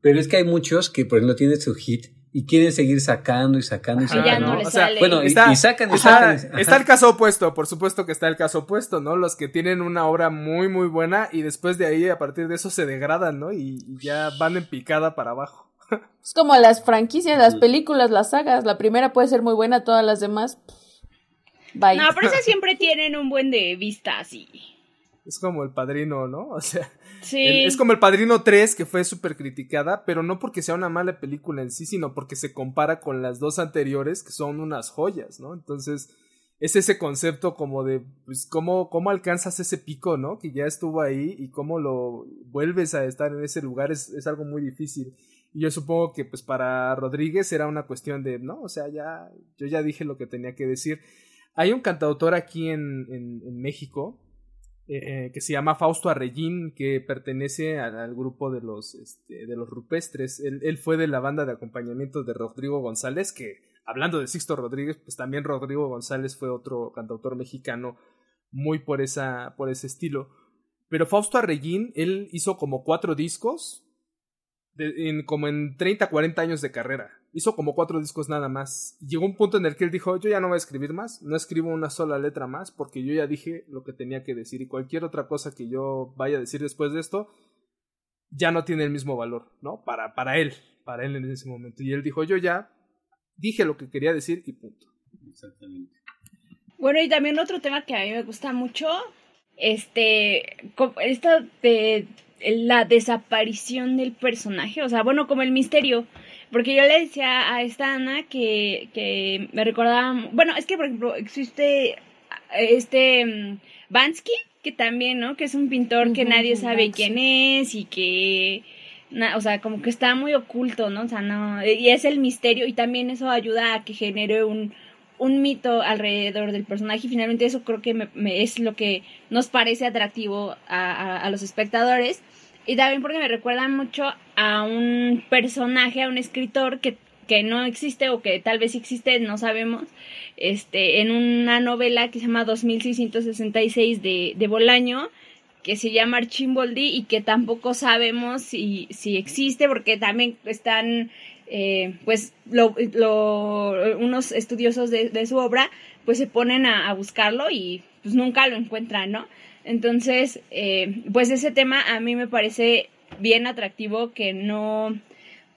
Pero es que hay muchos que, por ejemplo, tienen su hit y quieren seguir sacando y sacando y ya sacando. no ¿no? le O sea. Bueno, y, Está- y sacan y Está, sacan. está el caso opuesto, por supuesto que está el caso opuesto, ¿no? Los que tienen una obra muy, muy buena y después de ahí, a partir de eso, se degradan, ¿no? Y, y ya van en picada para abajo. Es como las franquicias, las películas, las sagas. La primera puede ser muy buena, todas las demás. Bye. No, pero esas siempre tienen un buen de vista así. Es como el padrino, ¿no? O sea, Es como el padrino 3 que fue súper criticada, pero no porque sea una mala película en sí, sino porque se compara con las dos anteriores que son unas joyas, ¿no? Entonces, es ese concepto como de, pues, cómo, cómo alcanzas ese pico, ¿no? Que ya estuvo ahí y cómo lo vuelves a estar en ese lugar es, es algo muy difícil. Y yo supongo que, pues, para Rodríguez era una cuestión de, no, o sea, ya, yo ya dije lo que tenía que decir. Hay un cantautor aquí en, en México eh, eh, que se llama Fausto Arrellín, que pertenece al, grupo de los, este, de los rupestres. Él, él fue de la banda de acompañamiento de Rodrigo González, que hablando de Sixto Rodríguez, pues también Rodrigo González fue otro cantautor mexicano muy por, esa, por ese estilo. Pero Fausto Arrellín, él hizo como cuatro discos, como en 30, 40 años de carrera. Hizo como cuatro discos nada más. Llegó un punto en el que él dijo, yo ya no voy a escribir más, no escribo una sola letra más, porque yo ya dije lo que tenía que decir. Y cualquier otra cosa que yo vaya a decir después de esto, ya no tiene el mismo valor, ¿no? Para, para él, para él en ese momento. Y él dijo, yo ya dije lo que quería decir y punto. Exactamente. Bueno, y también otro tema que a mí me gusta mucho, este, co- esto de la desaparición del personaje, o sea, bueno, como el misterio, porque yo le decía a esta Ana que, que me recordaba, bueno, es que por ejemplo existe este mm, Bansky, que también, ¿no? Que es un pintor que nadie sabe quién es y que, na- o sea, como que está muy oculto, ¿no? O sea, no, y es el misterio y también eso ayuda a que genere un, un mito alrededor del personaje y finalmente eso creo que me- me- es lo que nos parece atractivo a, a- a los espectadores y también porque me recuerda mucho a un personaje, a un escritor que, que no existe o que tal vez existe, no sabemos, este, en una novela que se llama 2666 de, de Bolaño, que se llama Archimboldi y que tampoco sabemos si, si existe porque también están eh, pues lo, lo, unos estudiosos de, de, su obra pues se ponen a, a, buscarlo y pues nunca lo encuentran, ¿no? Entonces, eh, pues ese tema a mí me parece bien atractivo que no,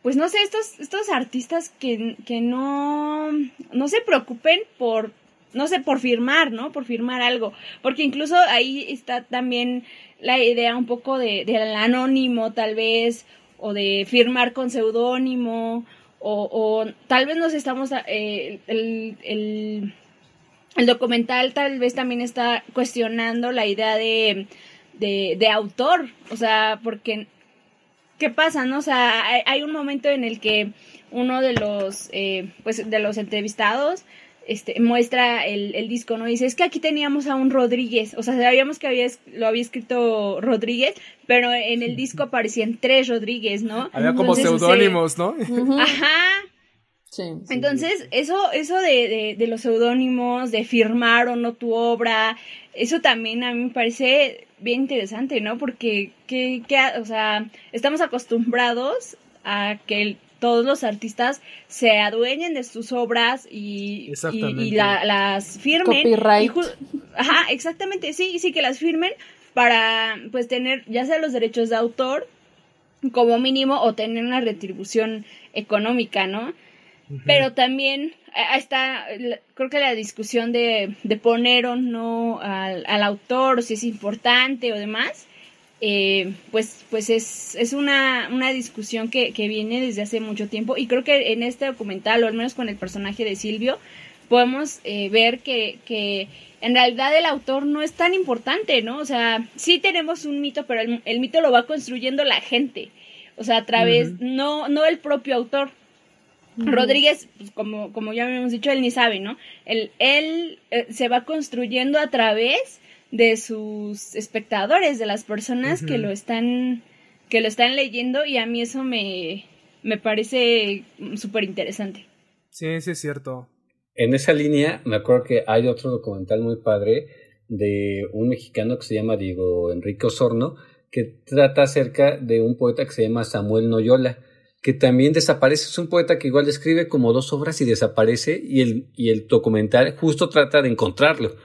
pues no sé, estos, estos artistas que, que no, no se preocupen por, no sé, por firmar, ¿no? Por firmar algo. Porque incluso ahí está también la idea un poco de, del anónimo, tal vez, o de firmar con seudónimo, o, o, tal vez nos estamos, eh, el, el, el, documental tal vez también está cuestionando la idea de, de, de autor, o sea, porque, ¿qué pasa, no? O sea, hay, hay un momento en el que uno de los, eh, pues, de los entrevistados, este, muestra el, el, disco, ¿no? Dice, es que aquí teníamos a un Rodríguez, o sea, sabíamos que había, lo había escrito Rodríguez, pero en el disco aparecían tres Rodríguez, ¿no? Había como seudónimos, ¿no? Ajá. Sí, sí. Entonces, eso, eso de, de, de los seudónimos, de firmar o no tu obra, eso también a mí me parece bien interesante, ¿no? Porque, que, que, o sea, estamos acostumbrados a que el, todos los artistas se adueñen de sus obras y, y, y la, las firmen. Copyright. Y Ajá, exactamente, sí, sí, que las firmen para pues tener ya sea los derechos de autor como mínimo o tener una retribución económica, ¿no? Uh -huh. Pero también está, creo que la discusión de, de poner o no al, al autor, si es importante o demás, eh, pues, pues es, es una, una discusión que, que, viene desde hace mucho tiempo y creo que en este documental, o al menos con el personaje de Silvio, podemos eh, ver que, que en realidad el autor no es tan importante, ¿no? O sea, sí tenemos un mito, pero el, el mito lo va construyendo la gente, o sea, a través, uh -huh. no, no el propio autor. Rodríguez, pues como, como ya habíamos dicho, él ni sabe, ¿no? Él, él eh, se va construyendo a través de sus espectadores, de las personas uh -huh. que lo están que lo están leyendo y a mí eso me, me parece súper interesante. Sí, sí es cierto. En esa línea me acuerdo que hay otro documental muy padre de un mexicano que se llama Diego Enrique Osorno que trata acerca de un poeta que se llama Samuel Noyola que también desaparece, es un poeta que igual escribe como dos obras y desaparece y el, y el documental justo trata de encontrarlo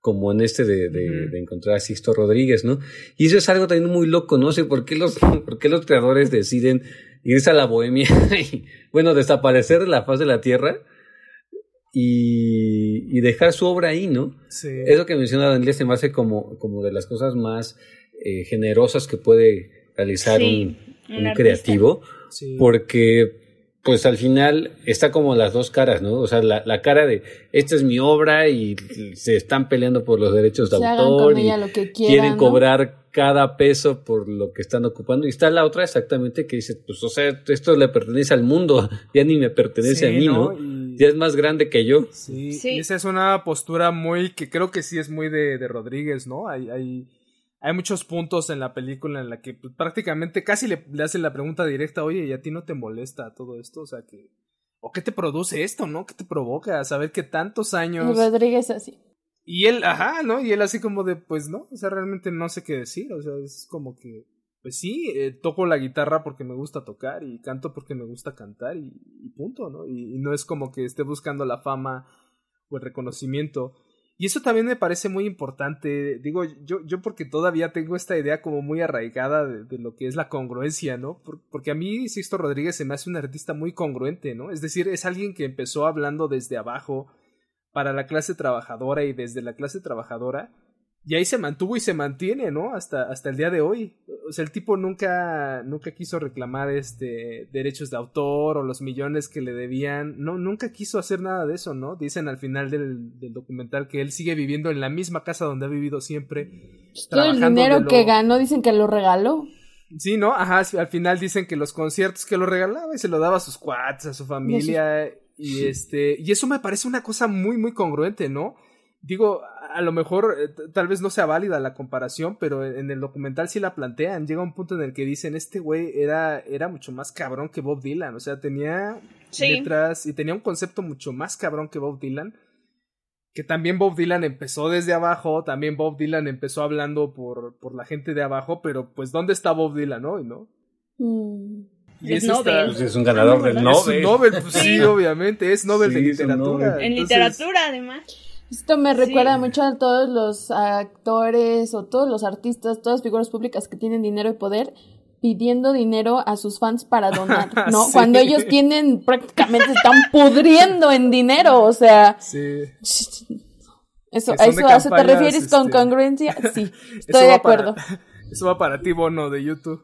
como en este de, de, uh -huh. de, encontrar a Sixto Rodríguez, ¿no? Y eso es algo también muy loco, no sé por qué los, por qué los creadores deciden irse a la bohemia y, bueno, desaparecer de la faz de la tierra y, y dejar su obra ahí, ¿no? Sí. Eso que menciona Daniel se me hace como, como de las cosas más eh, generosas que puede realizar sí, un, un, un creativo, sí. porque pues al final está como las dos caras, ¿no? O sea, la, la, cara de esta es mi obra y se están peleando por los derechos de se autor y lo que quiera, quieren ¿no? cobrar cada peso por lo que están ocupando. Y está la otra exactamente que dice, pues o sea, esto le pertenece al mundo, ya ni me pertenece sí, a mí, ¿no? ¿no? Y... Ya es más grande que yo. Sí, sí. Y esa es una postura muy, que creo que sí es muy de, de Rodríguez, ¿no? Hay, hay, hay muchos puntos en la película en la que pues, prácticamente casi le, le hacen la pregunta directa, oye, ¿y a ti no te molesta todo esto? O sea, que... ¿O qué te produce esto, no? ¿Qué te provoca? Saber que tantos años... Y Rodríguez así. Y él, ajá, ¿no? Y él así como de, pues no, o sea, realmente no sé qué decir, o sea, es como que, pues sí, eh, toco la guitarra porque me gusta tocar y canto porque me gusta cantar y, y punto, ¿no? Y, y, no es como que esté buscando la fama o el reconocimiento. Y eso también me parece muy importante, digo, yo, yo porque todavía tengo esta idea como muy arraigada de, lo que es la congruencia, ¿no? Por, porque a mí Sixto Rodríguez se me hace un artista muy congruente, ¿no? Es decir, es alguien que empezó hablando desde abajo para la clase trabajadora y desde la clase trabajadora, y ahí se mantuvo y se mantiene, ¿no? Hasta, hasta el día de hoy. O sea, el tipo nunca, nunca quiso reclamar este derechos de autor o los millones que le debían. No, nunca quiso hacer nada de eso, ¿no? Dicen al final del, del documental que él sigue viviendo en la misma casa donde ha vivido siempre. Todo el dinero lo... que ganó dicen que lo regaló. Sí, ¿no? Ajá, al final dicen que los conciertos que lo regalaba y se lo daba a sus cuates, a su familia. Y este, y eso me parece una cosa muy, muy congruente, ¿no? Digo, a lo mejor eh, tal vez no sea válida la comparación, pero en el documental sí la plantean. Llega un punto en el que dicen, este güey era, era mucho más cabrón que Bob Dylan, o sea, tenía letras y tenía un concepto mucho más cabrón que Bob Dylan. Que también Bob Dylan empezó desde abajo, también Bob Dylan empezó hablando por, por la gente de abajo, pero pues ¿dónde está Bob Dylan hoy, no? Mm. es Nobel. Pues, es un ganador del Nobel. Es Nobel, pues sí, obviamente, es Nobel de literatura. En literatura, además. Esto me recuerda mucho a todos los actores o todos los artistas, todas las figuras públicas que tienen dinero y poder pidiendo dinero a sus fans para donar, ¿no? Cuando ellos tienen prácticamente están pudriendo en dinero, o sea. Sí. Eso, ¿A eso, te refieres con este, congruencia? Sí, estoy de acuerdo. eso va para ti, Bono, de YouTube.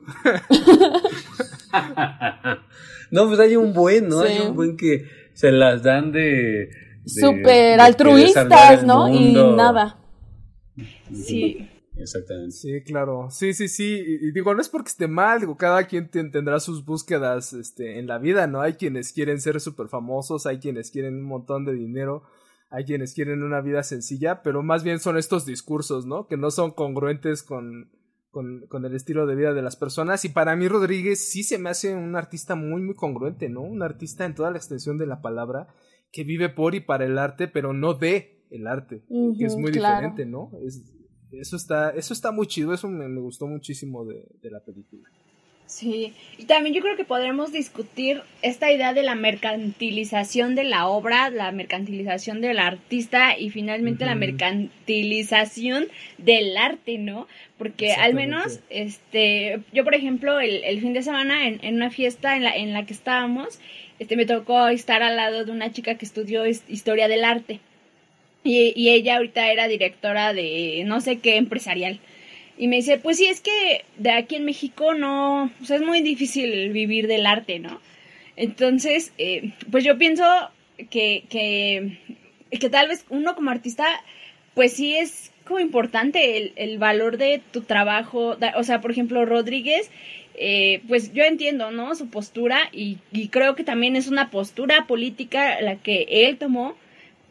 no, pues hay un buen, ¿no? Hay un buen que se las dan de súper altruistas, ¿no? Y nada. Sí. Exactamente. Sí, claro. Sí, sí, sí. Y, digo, no es porque esté mal, digo, cada quien tendrá sus búsquedas este, en la vida, ¿no? Hay quienes quieren ser súper famosos, hay quienes quieren un montón de dinero, hay quienes quieren una vida sencilla, pero más bien son estos discursos, ¿no? Que no son congruentes con, con, con, el estilo de vida de las personas. Y para mí Rodríguez sí se me hace un artista muy, muy congruente, ¿no? Un artista en toda la extensión de la palabra que vive por y para el arte, pero no de el arte, que es muy diferente, ¿no? eso, está, eso está muy chido, eso me, gustó muchísimo de, de, la película. Sí, y también yo creo que podremos discutir esta idea de la mercantilización de la obra, la mercantilización del artista y finalmente la mercantilización del arte, ¿no? Porque al menos, este, yo por ejemplo, el, el fin de semana en, en, una fiesta en la, en la que estábamos, este, me tocó estar al lado de una chica que estudió historia del arte. Y, y, ella ahorita era directora de no sé qué empresarial. Y me dice, pues sí, es que de aquí en México no, o sea, es muy difícil vivir del arte, ¿no? Entonces, eh, pues yo pienso que, que, que tal vez uno como artista, pues sí es como importante el, el valor de tu trabajo. O sea, por ejemplo, Rodríguez eh, pues yo entiendo, ¿no? Su postura y, y, creo que también es una postura política la que él tomó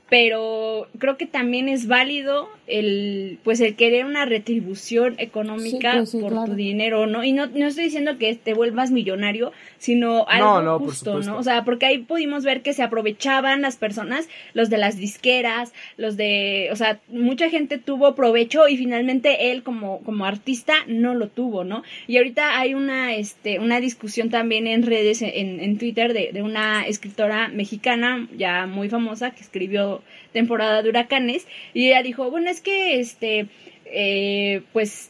pero creo que también es válido el pues el querer una retribución económica pues por tu dinero, ¿no? Y no, no estoy diciendo que te vuelvas millonario, sino algo justo, ¿no? O sea, porque ahí pudimos ver que se aprovechaban las personas, los de las disqueras, los de, o sea, mucha gente tuvo provecho y finalmente él como como artista no lo tuvo, ¿no? Y ahorita hay una este una discusión también en redes en, en Twitter de, de una escritora mexicana ya muy famosa que escribió temporada de huracanes y ella dijo, bueno, es que este, eh, pues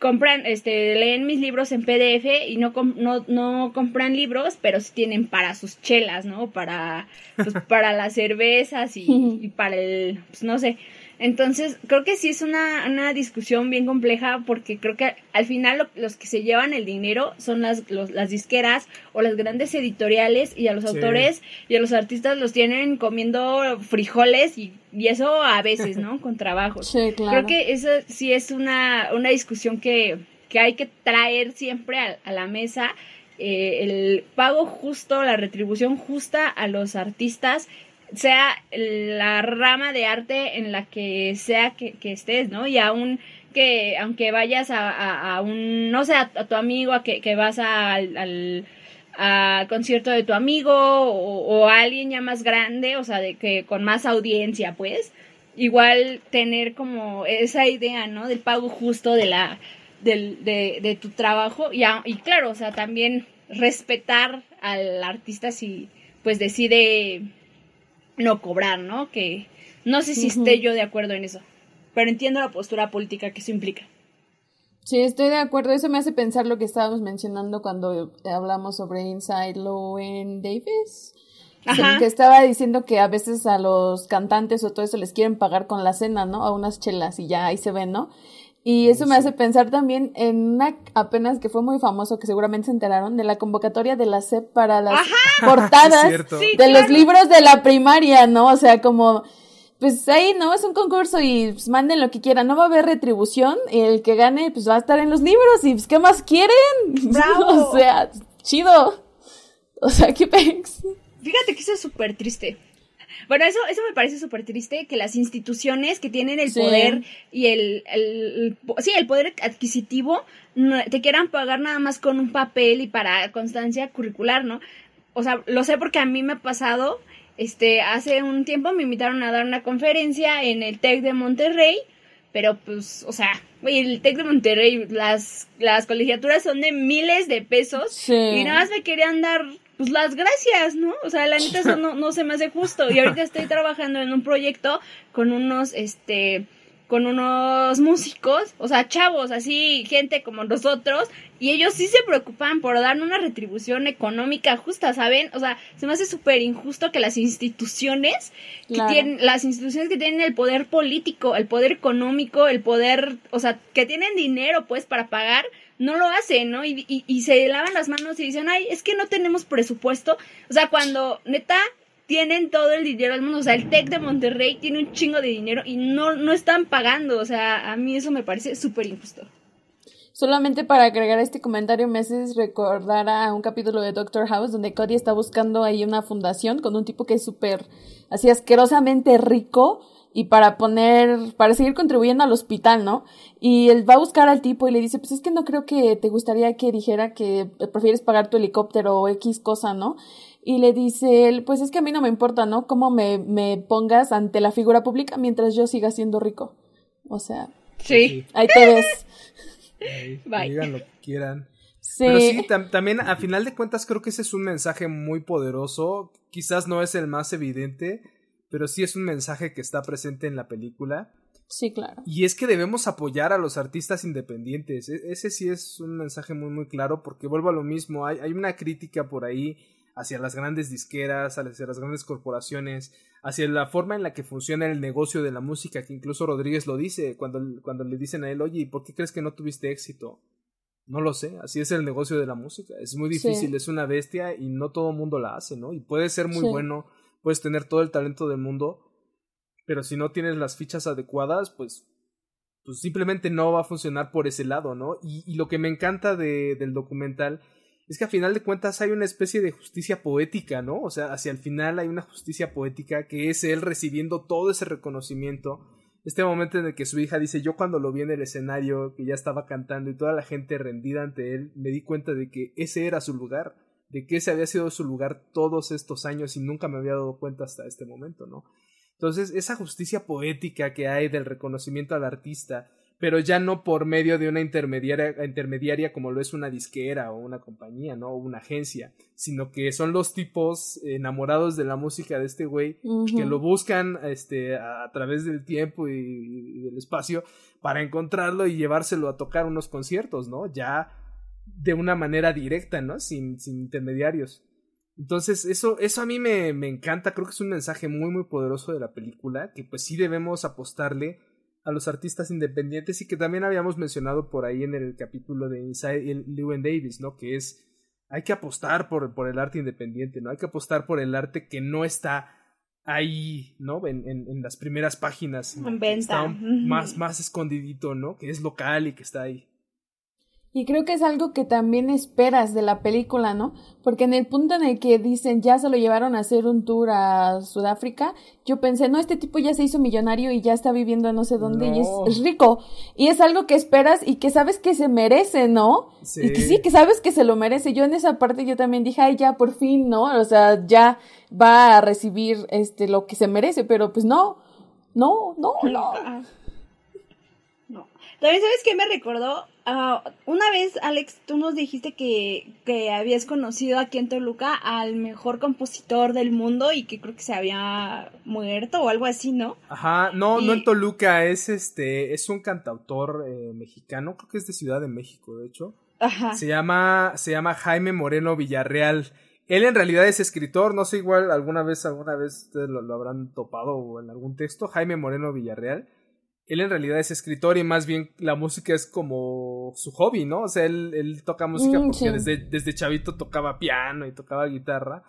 compran, este, leen mis libros en PDF y no, no, no compran libros, pero sí tienen para sus chelas, ¿no? Para, pues, para las cervezas y, y para el, pues no sé. Entonces, creo que sí es una, una discusión bien compleja porque creo que al final los que se llevan el dinero son las, las disqueras o las grandes editoriales y a los autores y a los artistas los tienen comiendo frijoles y, y eso a veces, ¿no? Con trabajo. Sí, claro. Creo que eso sí es una, una discusión que, que hay que traer siempre a, a la mesa. Eh, el pago justo, la retribución justa a los artistas sea la rama de arte en la que sea que, estés, ¿no? Y aún que, aunque vayas a, a, un, no sé, a, tu amigo, a que, que vas al, al concierto de tu amigo o, a alguien ya más grande, o sea, de que con más audiencia, pues, igual tener como esa idea, ¿no? Del pago justo de la, del, de, de tu trabajo y, y claro, o sea, también respetar al artista si, pues, decide no cobrar, ¿no? Que no sé si esté yo de acuerdo en eso, pero entiendo la postura política que eso implica. Sí, estoy de acuerdo. Eso me hace pensar lo que estábamos mencionando cuando hablamos sobre Inside Lowen Davis. Ajá. Que estaba diciendo que a veces a los cantantes o todo eso les quieren pagar con la cena, ¿no? A unas chelas y ya ahí se ven, ¿no? Y eso me hace pensar también en una apenas que fue muy famoso, que seguramente se enteraron, de la convocatoria de la SEP para las portadas de los libros de la primaria, ¿no? O sea, como, pues ahí, ¿no? Es un concurso y pues, manden lo que quieran, no va a haber retribución, y el que gane, pues va a estar en los libros, y pues, ¿qué más quieren? o sea, chido. O sea, qué pex. Fíjate que eso es súper triste. Bueno, eso, eso me parece súper triste, que las instituciones que tienen el poder y el, el, sí, el poder adquisitivo te quieran pagar nada más con un papel y para constancia curricular, ¿no? O sea, lo sé porque a mí me ha pasado, este, hace un tiempo me invitaron a dar una conferencia en el TEC de Monterrey, pero pues, o sea, el TEC de Monterrey, las, las colegiaturas son de miles de pesos y nada más me querían dar pues las gracias, ¿no? O sea, la neta eso no, no se me hace justo. Y ahorita estoy trabajando en un proyecto con unos, este, con unos músicos, o sea, chavos, así, gente como nosotros, y ellos sí se preocupan por dar una retribución económica justa, ¿saben? O sea, se me hace súper injusto que las instituciones que tienen, las instituciones que tienen el poder político, el poder económico, el poder, o sea, que tienen dinero, pues, para pagar, no lo hacen, ¿no? Y, y, se lavan las manos y dicen, ay, es que no tenemos presupuesto. O sea, cuando neta tienen todo el dinero del mundo, o sea, el TEC de Monterrey tiene un chingo de dinero y no, no están pagando, o sea, a mí eso me parece súper injusto. Solamente para agregar este comentario me haces recordar a un capítulo de Doctor House donde Cody está buscando ahí una fundación con un tipo que es súper así asquerosamente rico y para poner, para seguir contribuyendo al hospital, ¿no? Y él va a buscar al tipo y le dice, pues es que no creo que te gustaría que dijera que prefieres pagar tu helicóptero o X cosa, ¿no? Y le dice él, pues es que a mí no me importa, ¿no? Cómo me, me pongas ante la figura pública mientras yo siga siendo rico. O sea, sí. Ahí te ves. Digan lo que quieran. Sí. Pero sí, también a final de cuentas creo que ese es un mensaje muy poderoso. Quizás no es el más evidente, pero sí es un mensaje que está presente en la película. Sí, claro. Y es que debemos apoyar a los artistas independientes. E-, ese sí es un mensaje muy, muy claro, porque vuelvo a lo mismo. Hay, hay una crítica por ahí hacia las grandes disqueras, hacia las grandes corporaciones, hacia la forma en la que funciona el negocio de la música, que incluso Rodríguez lo dice cuando, cuando le dicen a él, oye, ¿y por qué crees que no tuviste éxito? No lo sé, así es el negocio de la música. Es muy difícil, es una bestia y no todo el mundo la hace, ¿no? Y puede ser muy bueno, puedes tener todo el talento del mundo, pero si no tienes las fichas adecuadas, pues, pues simplemente no va a funcionar por ese lado, ¿no? Y, y lo que me encanta de, del documental es que a final de cuentas hay una especie de justicia poética, ¿no? O sea, hacia el final hay una justicia poética que es él recibiendo todo ese reconocimiento. Este momento en el que su hija dice, yo cuando lo vi en el escenario, que ya estaba cantando y toda la gente rendida ante él, me di cuenta de que ese era su lugar, de que ese había sido su lugar todos estos años y nunca me había dado cuenta hasta este momento, ¿no? Entonces, esa justicia poética que hay del reconocimiento al artista, pero ya no por medio de una intermediaria, intermediaria como lo es una disquera o una compañía, ¿no? O una agencia, sino que son los tipos enamorados de la música de este güey que lo buscan este, a, través del tiempo y, del espacio para encontrarlo y llevárselo a tocar unos conciertos, ¿no? Ya de una manera directa, ¿no? Sin, sin intermediarios. Entonces, eso, eso a mí me, me encanta, creo que es un mensaje muy, muy poderoso de la película, que pues sí debemos apostarle a los artistas independientes y que también habíamos mencionado por ahí en el capítulo de Inside Llewyn Davis, ¿no? Que es hay que apostar por, por el arte independiente, ¿no? Hay que apostar por el arte que no está ahí, ¿no? En, en, en las primeras páginas. En venta. Está más, más escondidito, ¿no? Que es local y que está ahí. Y creo que es algo que también esperas de la película, ¿no? Porque en el punto en el que dicen ya se lo llevaron a hacer un tour a Sudáfrica, yo pensé, no, este tipo ya se hizo millonario y ya está viviendo no sé dónde y es, rico. Y es algo que esperas y que sabes que se merece, ¿no? Sí. Y que sí, que sabes que se lo merece. Yo en esa parte yo también dije, ay, ya por fin, ¿no? O sea, ya va a recibir este lo que se merece, pero pues no, no, no, no. No. También sabes qué me recordó Ah, una vez, Alex, tú nos dijiste que, que, habías conocido aquí en Toluca al mejor compositor del mundo y que creo que se había muerto o algo así, ¿no? Ajá, no, no en Toluca, es este, es un cantautor eh, mexicano, creo que es de Ciudad de México, de hecho. Ajá. Se llama, se llama Jaime Moreno Villarreal. Él en realidad es escritor, no sé igual alguna vez, alguna vez ustedes lo, lo habrán topado en algún texto, Jaime Moreno Villarreal él en realidad es escritor y más bien la música es como su hobby, ¿no? O sea, él, él toca música mm, porque desde, desde chavito tocaba piano y tocaba guitarra.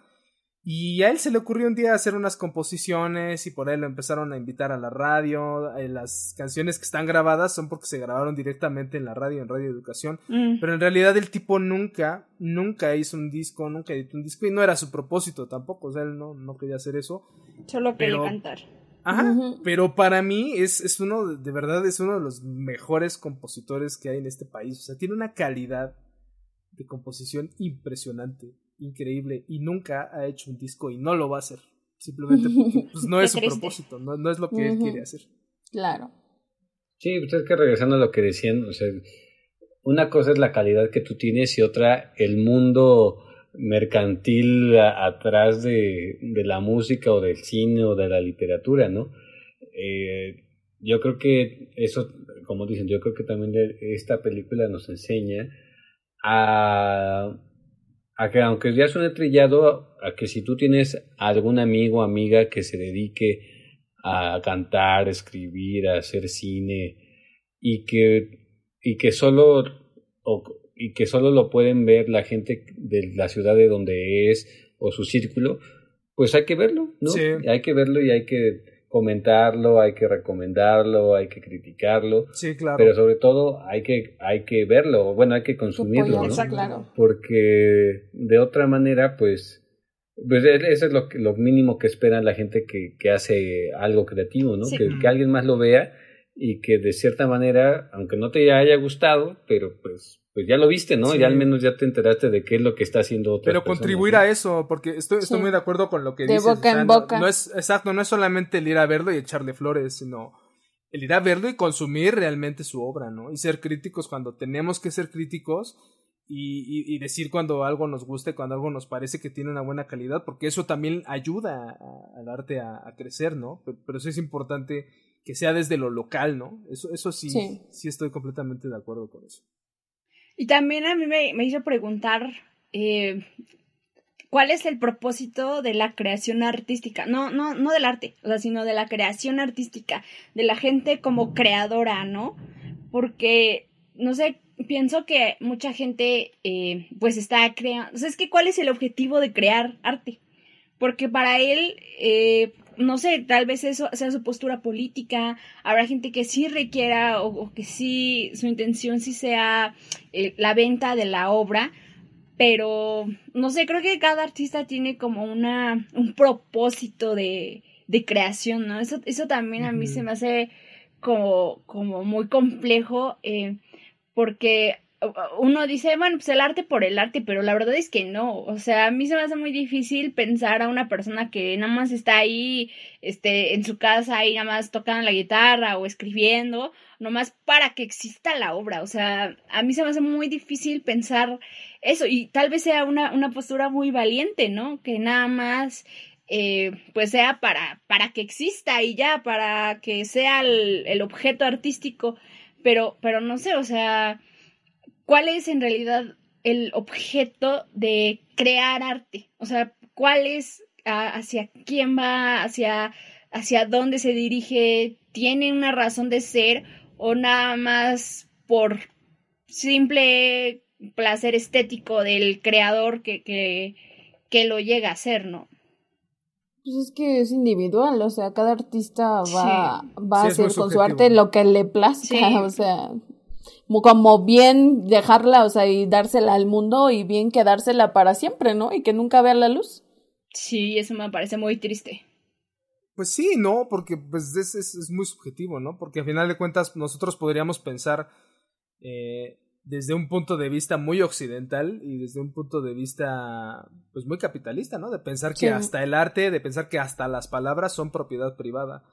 Y a él se le ocurrió un día hacer unas composiciones y por ahí lo empezaron a invitar a la radio. Eh, las canciones que están grabadas son porque se grabaron directamente en la radio, en Radio Educación. Mm. Pero en realidad el tipo nunca, nunca hizo un disco, nunca editó un disco y no era su propósito tampoco. O sea, él no, no quería hacer eso. Solo quería Pero- cantar. Ajá. Pero para mí es, es uno, de- de verdad, es uno de los mejores compositores que hay en este país. O sea, tiene una calidad de composición impresionante, increíble, y nunca ha hecho un disco y no lo va a hacer. Simplemente porque pues, no es su triste. propósito, no, no es lo que él quiere hacer. Claro. Sí, pues es que regresando a lo que decían, o sea, una cosa es la calidad que tú tienes y otra el mundo mercantil atrás de, de la música o del cine o de la literatura, ¿no? Eh, yo creo que eso, como dicen, yo creo que también esta película nos enseña a, a que aunque ya suene trillado, a que si tú tienes algún amigo o amiga que se dedique a cantar, escribir, a hacer cine y que y que solo y que solo lo pueden ver la gente de la ciudad de donde es o su círculo, pues hay que verlo, ¿no? Sí. Hay que verlo y hay que comentarlo, hay que recomendarlo, hay que criticarlo, Sí, claro. pero sobre todo hay que hay que verlo, bueno, hay que consumirlo, ¿no? Claro. porque de otra manera, pues, pues e- eso es lo, que- lo mínimo que espera la gente que, que hace algo creativo, ¿no? Sí. Que, que alguien más lo vea y que de cierta manera, aunque no te haya gustado, pero pues, pues ya lo viste, ¿no? Sí. Ya al menos ya te enteraste de qué es lo que está haciendo otras Pero personas, contribuir ¿no? a eso, porque estoy, estoy Sí. muy de acuerdo con lo que De dices. boca en no- boca. No, es, exacto, no es solamente el ir a verlo y echarle flores, sino el ir a verlo y consumir realmente su obra, ¿no? Y ser críticos cuando tenemos que ser críticos y, y- y decir cuando algo nos guste, cuando algo nos parece que tiene una buena calidad, porque eso también ayuda a- al arte a, a crecer, ¿no? Pero, pero eso es importante que sea desde lo local, ¿no? Eso, eso sí, Sí. sí estoy completamente de acuerdo con eso. Y también a mí me, hizo preguntar eh, cuál es el propósito de la creación artística. No, no, no del arte, o sea, sino de la creación artística, de la gente como creadora, ¿no? Porque, no sé, pienso que mucha gente eh, pues está creando. O sea, es que cuál es el objetivo de crear arte. Porque para él, eh, no sé, tal vez eso sea su postura política. Habrá gente que sí requiera o, o que sí, su intención sí sea eh, la venta de la obra, pero no sé, creo que cada artista tiene como una un propósito de, de creación, ¿no? Eso, eso también a mí se me hace como, como muy complejo, eh, porque uno dice, bueno, pues el arte por el arte, pero la verdad es que no, o sea, a mí se me hace muy difícil pensar a una persona que nada más está ahí, este, en su casa y nada más tocando la guitarra o escribiendo, nomás para que exista la obra, o sea, a mí se me hace muy difícil pensar eso. Y tal vez sea una, una postura muy valiente, ¿no? Que nada más eh, pues sea para, para que exista y ya, para que sea el, el objeto artístico, pero, pero no sé, o sea, ¿cuál es en realidad el objeto de crear arte? O sea, ¿cuál es a- hacia quién va, hacia, hacia dónde se dirige? ¿Tiene una razón de ser o nada más por simple placer estético del creador que, que, que lo llega a hacer, ¿no? Pues es que es individual, o sea, cada artista va, va a hacer con su arte lo que le plazca, Sí. o sea, como, como bien dejarla, o sea, y dársela al mundo y bien quedársela para siempre, ¿no? Y que nunca vea la luz. Sí, eso me parece muy triste. Pues sí, no, porque pues es, es, es muy subjetivo, ¿no? Porque al final de cuentas nosotros podríamos pensar eh, desde un punto de vista muy occidental y desde un punto de vista pues muy capitalista, ¿no? De pensar que Sí. hasta el arte, de pensar que hasta las palabras son propiedad privada.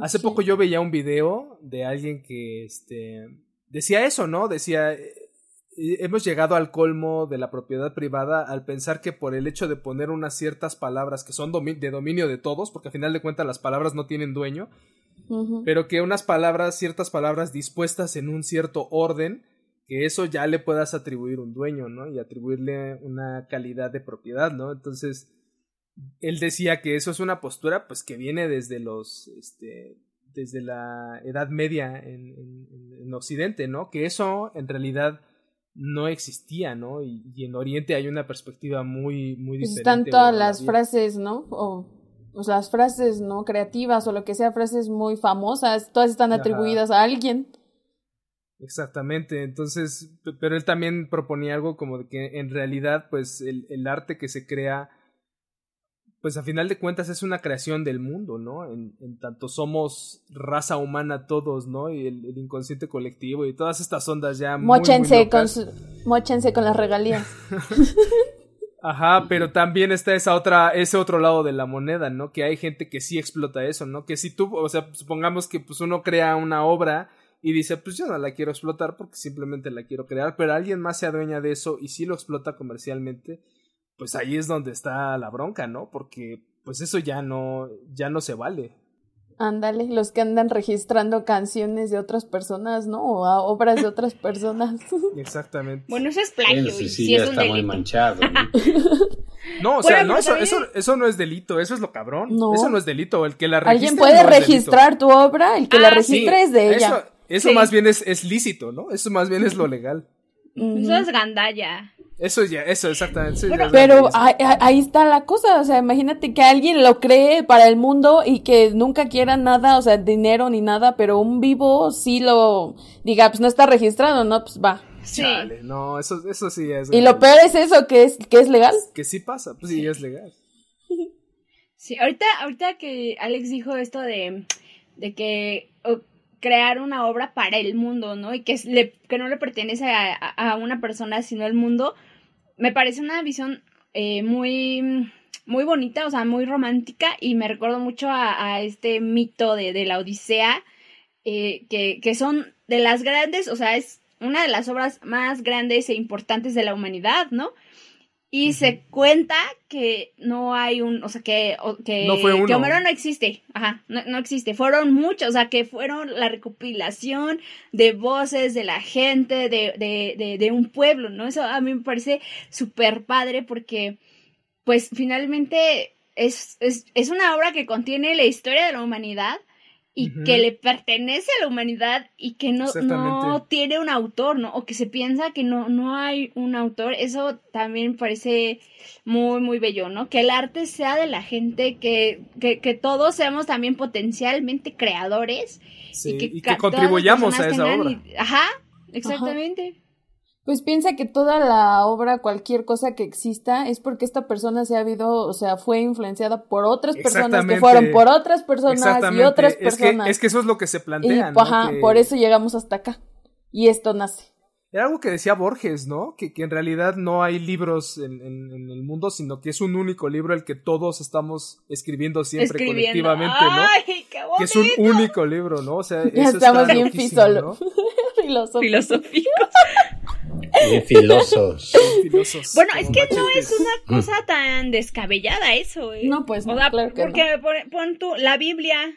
Hace Sí. poco yo veía un video de alguien que este decía eso, ¿no? Decía eh, hemos llegado al colmo de la propiedad privada al pensar que por el hecho de poner unas ciertas palabras que son domi- de dominio de todos, porque al final de cuentas las palabras no tienen dueño, pero que unas palabras, ciertas palabras dispuestas en un cierto orden, que eso ya le puedas atribuir un dueño, ¿no? Y atribuirle una calidad de propiedad, ¿no? Entonces, él decía que eso es una postura, pues, que viene desde los, este, desde la Edad Media en, en- en Occidente, ¿no? Que eso, en realidad, no existía, ¿no? Y, en Oriente hay una perspectiva muy, muy pues diferente. Están todas las frases, ¿no? O, las frases, ¿no? Creativas o lo que sea, frases muy famosas, todas están atribuidas a alguien. Exactamente, entonces, pero él también proponía algo como de que en realidad, pues, el, el arte que se crea pues a final de cuentas es una creación del mundo, ¿no? En, tanto somos raza humana todos, ¿no? Y el, inconsciente colectivo y todas estas ondas ya Móchense, con, móchense con las regalías. Ajá, pero también está esa otra, ese otro lado de la moneda, ¿no? Que hay gente que sí explota eso, ¿no? Que si tú, o sea, supongamos que pues uno crea una obra y dice, pues yo no la quiero explotar porque simplemente la quiero crear, pero alguien más se adueña de eso y sí lo explota comercialmente, pues ahí es donde está la bronca, ¿no? Porque pues eso ya no, ya no se vale. Ándale, los que andan registrando canciones de otras personas, ¿no? O a obras de otras personas. Exactamente. Bueno, eso es plagio. sí, sí, ya está muy manchado. ¿no? o sea, no, eso, eso, eso, no es delito, eso es lo cabrón. No. Eso no es delito. El que la registre Alguien puede registrar tu obra, el que la ah, registre es de ella. Eso, más bien es, es lícito, ¿no? Eso más bien es lo legal. Eso es gandalla. Eso ya, eso exactamente. pero ahí, está la cosa, o sea, imagínate que alguien lo cree para el mundo y que nunca quiera nada, o sea, dinero ni nada, pero un vivo sí lo diga, pues no está registrado, ¿no? Pues va. Sí. no, eso, eso sí es. Y lo peor es eso, que es, que es legal. Que sí pasa, pues sí, es legal. Sí, ahorita, ahorita que Alex dijo esto de, de que crear una obra para el mundo, ¿no? Y que, que no le pertenece a, una persona, sino al mundo, me parece una visión eh, muy, muy bonita, o sea, muy romántica, y me recuerdo mucho a, este mito de, de la Odisea, eh, que, que son de las grandes, o sea, es una de las obras más grandes e importantes de la humanidad, ¿no? Y se cuenta que no hay un, o sea, que, que, que Homero no existe, ajá, no, no, existe, fueron muchos, o sea, que fueron la recopilación de voces de la gente, de, de, de, de un pueblo, ¿no? Eso a mí me parece súper padre porque, pues, finalmente es, es, es una obra que contiene la historia de la humanidad, y que le pertenece a la humanidad y que no, no tiene un autor, ¿no? O que se piensa que no, no hay un autor, eso también parece muy, muy bello, ¿no? Que el arte sea de la gente, que, que, que todos seamos también potencialmente creadores y que, contribuyamos a esa obra. Ajá, exactamente. Pues piensa que toda la obra, cualquier cosa que exista, es porque esta persona se ha habido, o sea, fue influenciada por otras personas que fueron por otras personas y otras personas. Es que, eso es lo que se plantea. Y, Ajá, por eso llegamos hasta acá. Y esto nace. Era algo que decía Borges, ¿no? Que, que en realidad no hay libros en, en, el mundo, sino que es un único libro el que todos estamos escribiendo siempre colectivamente, ¿no? ¡Ay, qué que es un único libro, ¿no? O sea, ya eso estamos bien ¿no? filosóficos. Filosos. Bueno, es que no es una cosa tan descabellada eso, ¿eh? No, pues no, claro porque pon, tú la Biblia,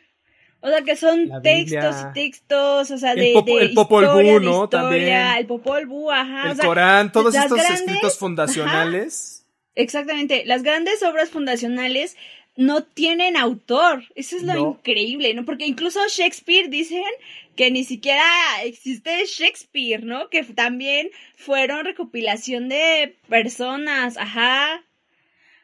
o sea, que son textos y textos, o sea, de, el, de el Popol Vuh, ¿no? También. El Popol Vuh, ajá. El Corán, todos estos escritos fundacionales. exactamente, las grandes obras fundacionales no tienen autor. Eso es lo increíble, ¿no? Porque incluso Shakespeare dicen que ni siquiera existe Shakespeare, ¿no? Que también fueron recopilación de personas, ajá.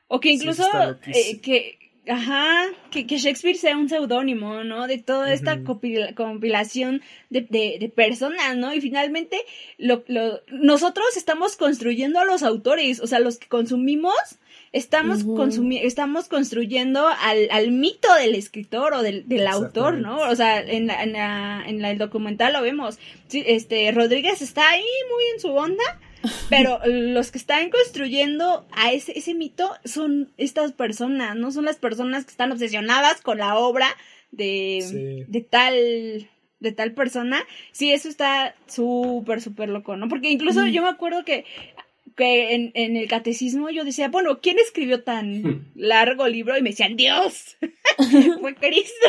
O que incluso eh, que, ajá, que, que, Shakespeare sea un seudónimo, ¿no? De toda esta compilación de, de, de, personas, ¿no? Y finalmente lo, lo, nosotros estamos construyendo a los autores, o sea, los que consumimos estamos, estamos construyendo al, al, mito del escritor o del, del autor, ¿no? O sea, en, la, en, la, en el documental lo vemos. este, Rodríguez está ahí muy en su onda, pero los que están construyendo a ese, ese mito son estas personas, ¿no? Son las personas que están obsesionadas con la obra de, de tal de tal persona, sí, eso está súper, súper loco, ¿no? Porque incluso yo me acuerdo que que en, en, el catecismo yo decía, bueno, ¿quién escribió tan largo libro? Y me decían, Dios, fue Cristo.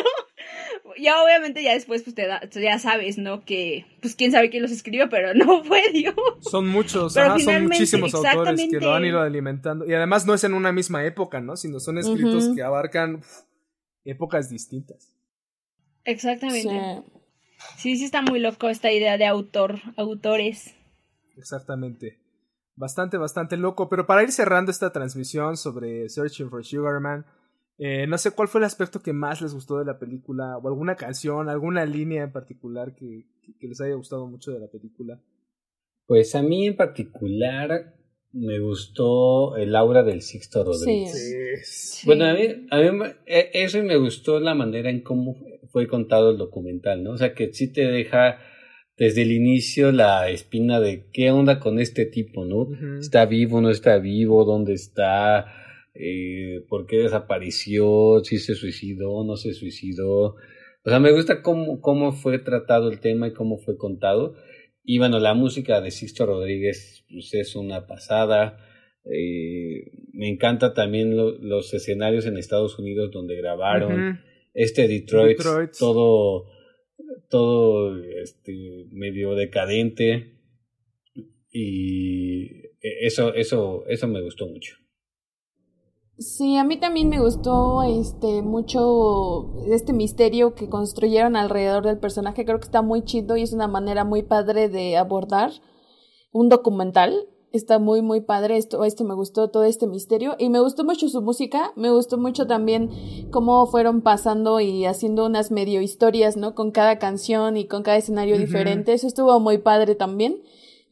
ya obviamente ya después pues te ya sabes, ¿no? Que pues quién sabe quién los escribió, pero no fue Dios. Son muchos, son muchísimos autores que lo han ido alimentando. Y además no es en una misma época, ¿no? Sino son escritos que abarcan épocas distintas. Exactamente. Sí. sí, sí está muy loco esta idea de autor, autores. exactamente. Bastante, bastante loco. Pero para ir cerrando esta transmisión sobre Searching for Sugarman, eh, no sé cuál fue el aspecto que más les gustó de la película, o alguna canción, alguna línea en particular que, que les haya gustado mucho de la película. Pues a mí en particular me gustó el aura del Sixto Rodríguez. Bueno, a mí, a mí e, eso me gustó la manera en cómo fue contado el documental, ¿no? O sea, que sí te deja desde el inicio la espina de qué onda con este tipo, ¿no? ¿Está vivo, no está vivo? ¿Dónde está? Eh, ¿Por qué desapareció? ¿Si se suicidó? ¿No se suicidó? O sea, me gusta cómo, cómo fue tratado el tema y cómo fue contado. Y bueno, la música de Sixto Rodríguez pues, es una pasada. Eh, me encanta también los escenarios en Estados Unidos donde grabaron. Este Detroit, todo, todo este, medio decadente. Y eso, eso, eso me gustó mucho. Sí, a mí también me gustó este mucho este misterio que construyeron alrededor del personaje. Creo que está muy chido y es una manera muy padre de abordar un documental. Está muy, muy padre. Esto, esto me gustó todo este misterio. Y me gustó mucho su música. Me gustó mucho también cómo fueron pasando y haciendo unas medio historias, ¿no? Con cada canción y con cada escenario diferente. Eso estuvo muy padre también.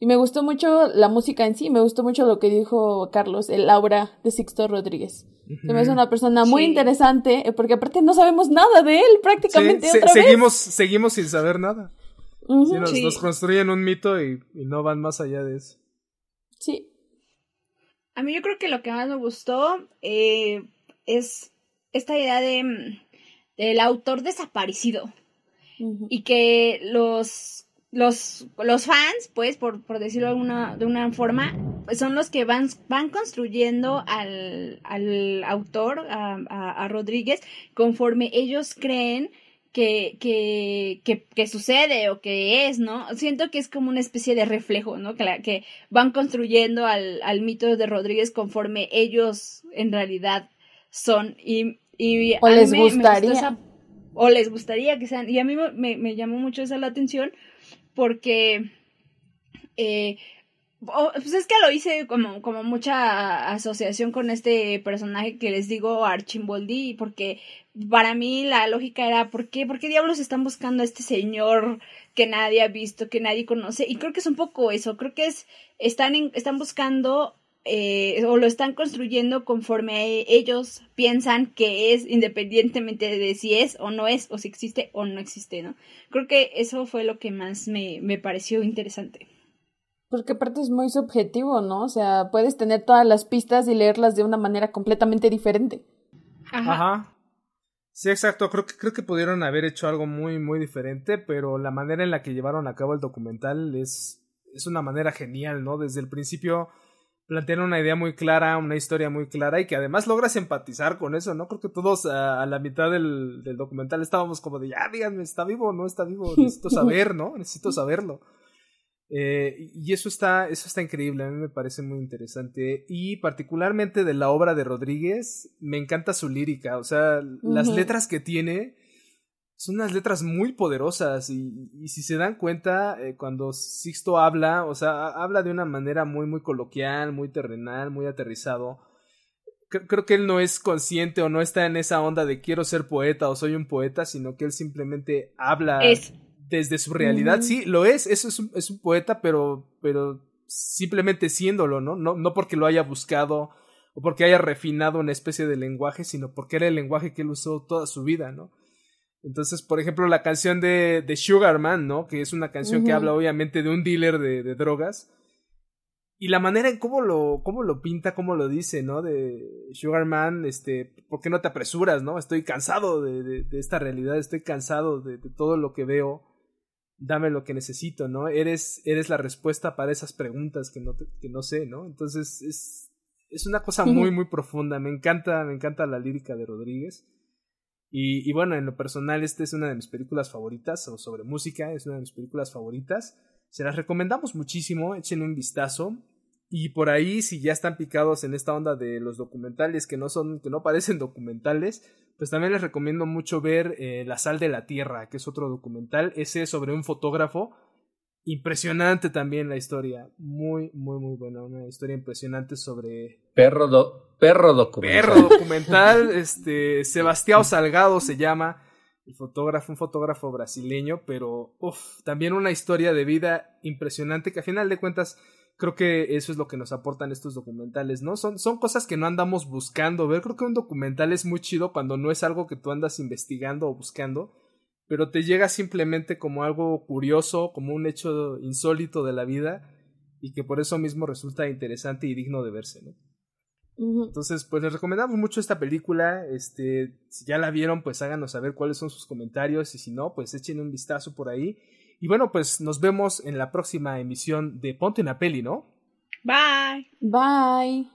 Y me gustó mucho la música en sí, me gustó mucho lo que dijo Carlos, el aura de Sixto Rodríguez. Se me hace una persona muy interesante, eh, porque aparte no sabemos nada de él prácticamente. otra seguimos, seguimos sin saber nada. nos, construyen un mito y, no van más allá de eso. Sí. A mí yo creo que lo que más me gustó eh, es esta idea de mm, del autor desaparecido. Y que los los, los fans, pues, por, por decirlo de una, de una forma, son los que van, van construyendo al, al autor, a, a, Rodríguez, conforme ellos creen que, que, que, que, sucede o que es, ¿no? Siento que es como una especie de reflejo, ¿no? Que, que van construyendo al, al mito de Rodríguez conforme ellos en realidad son. Y, y o les gustaría. o les gustaría que sean. Y a mí me, me llamó mucho esa la atención porque eh, pues es que lo hice como, como mucha asociación con este personaje que les digo Archimboldi, porque para mí la lógica era ¿por qué, ¿por qué diablos están buscando a este señor que nadie ha visto, que nadie conoce? Y creo que es un poco eso, creo que es, están, están buscando eh, o lo están construyendo conforme ellos piensan que es, independientemente de si es o no es, o si existe o no existe, ¿no? Creo que eso fue lo que más me, me pareció interesante. Porque aparte es muy subjetivo, ¿no? O sea, puedes tener todas las pistas y leerlas de una manera completamente diferente. Ajá. Sí, exacto. Creo que, creo que pudieron haber hecho algo muy, muy diferente, pero la manera en la que llevaron a cabo el documental es, es una manera genial, ¿no? Desde el principio plantean una idea muy clara, una historia muy clara y que además logras empatizar con eso, ¿no? Creo que todos a, la mitad del, del, documental estábamos como de, ya, díganme, ¿está vivo o no está vivo? Necesito saber, ¿no? Necesito saberlo. Eh, y eso está, eso está increíble, a mí me parece muy interesante. Y particularmente de la obra de Rodríguez, me encanta su lírica, o sea, las letras que tiene son unas letras muy poderosas y, y si se dan cuenta, eh, cuando Sixto habla, o sea, habla de una manera muy, muy coloquial, muy terrenal, muy aterrizado. Creo, que él no es consciente o no está en esa onda de quiero ser poeta o soy un poeta, sino que él simplemente habla desde su realidad. Sí, lo es, eso es un, es un poeta, pero, pero simplemente siéndolo, ¿no? ¿no? No porque lo haya buscado o porque haya refinado una especie de lenguaje, sino porque era el lenguaje que él usó toda su vida, ¿no? Entonces, por ejemplo, la canción de, de Sugar Man, ¿no? Que es una canción que habla obviamente de un dealer de, de, drogas. Y la manera en cómo lo, cómo lo pinta, cómo lo dice, ¿no? De Sugar Man, este, ¿por qué no te apresuras, no? Estoy cansado de, de esta realidad, estoy cansado de, todo lo que veo. Dame lo que necesito, ¿no? Eres, eres la respuesta para esas preguntas que no, que no sé, ¿no? Entonces, es, es una cosa muy, muy profunda. Me encanta, me encanta la lírica de Rodríguez. Y, bueno, en lo personal, esta es una de mis películas favoritas, o sobre música, es una de mis películas favoritas. Se las recomendamos muchísimo, echen un vistazo. Y por ahí, si ya están picados en esta onda de los documentales que no son, que no parecen documentales, pues también les recomiendo mucho ver eh, La sal de la tierra, que es otro documental. Ese es sobre un fotógrafo impresionante también la historia. Muy, muy, muy buena. Una historia impresionante sobre. Perro, do perro documental. Perro documental. este. Sebastián Salgado se llama. El fotógrafo, un fotógrafo brasileño, pero uf, también una historia de vida impresionante que a final de cuentas creo que eso es lo que nos aportan estos documentales, ¿no? Son, son cosas que no andamos buscando ver. Creo que un documental es muy chido cuando no es algo que tú andas investigando o buscando, pero te llega simplemente como algo curioso, como un hecho insólito de la vida y que por eso mismo resulta interesante y digno de verse, ¿no? Entonces, pues les recomendamos mucho esta película. Este, si ya la vieron, pues háganos saber cuáles son sus comentarios y si no, pues echen un vistazo por ahí. Y bueno, pues nos vemos en la próxima emisión de Ponte una peli, ¿no? Bye. Bye.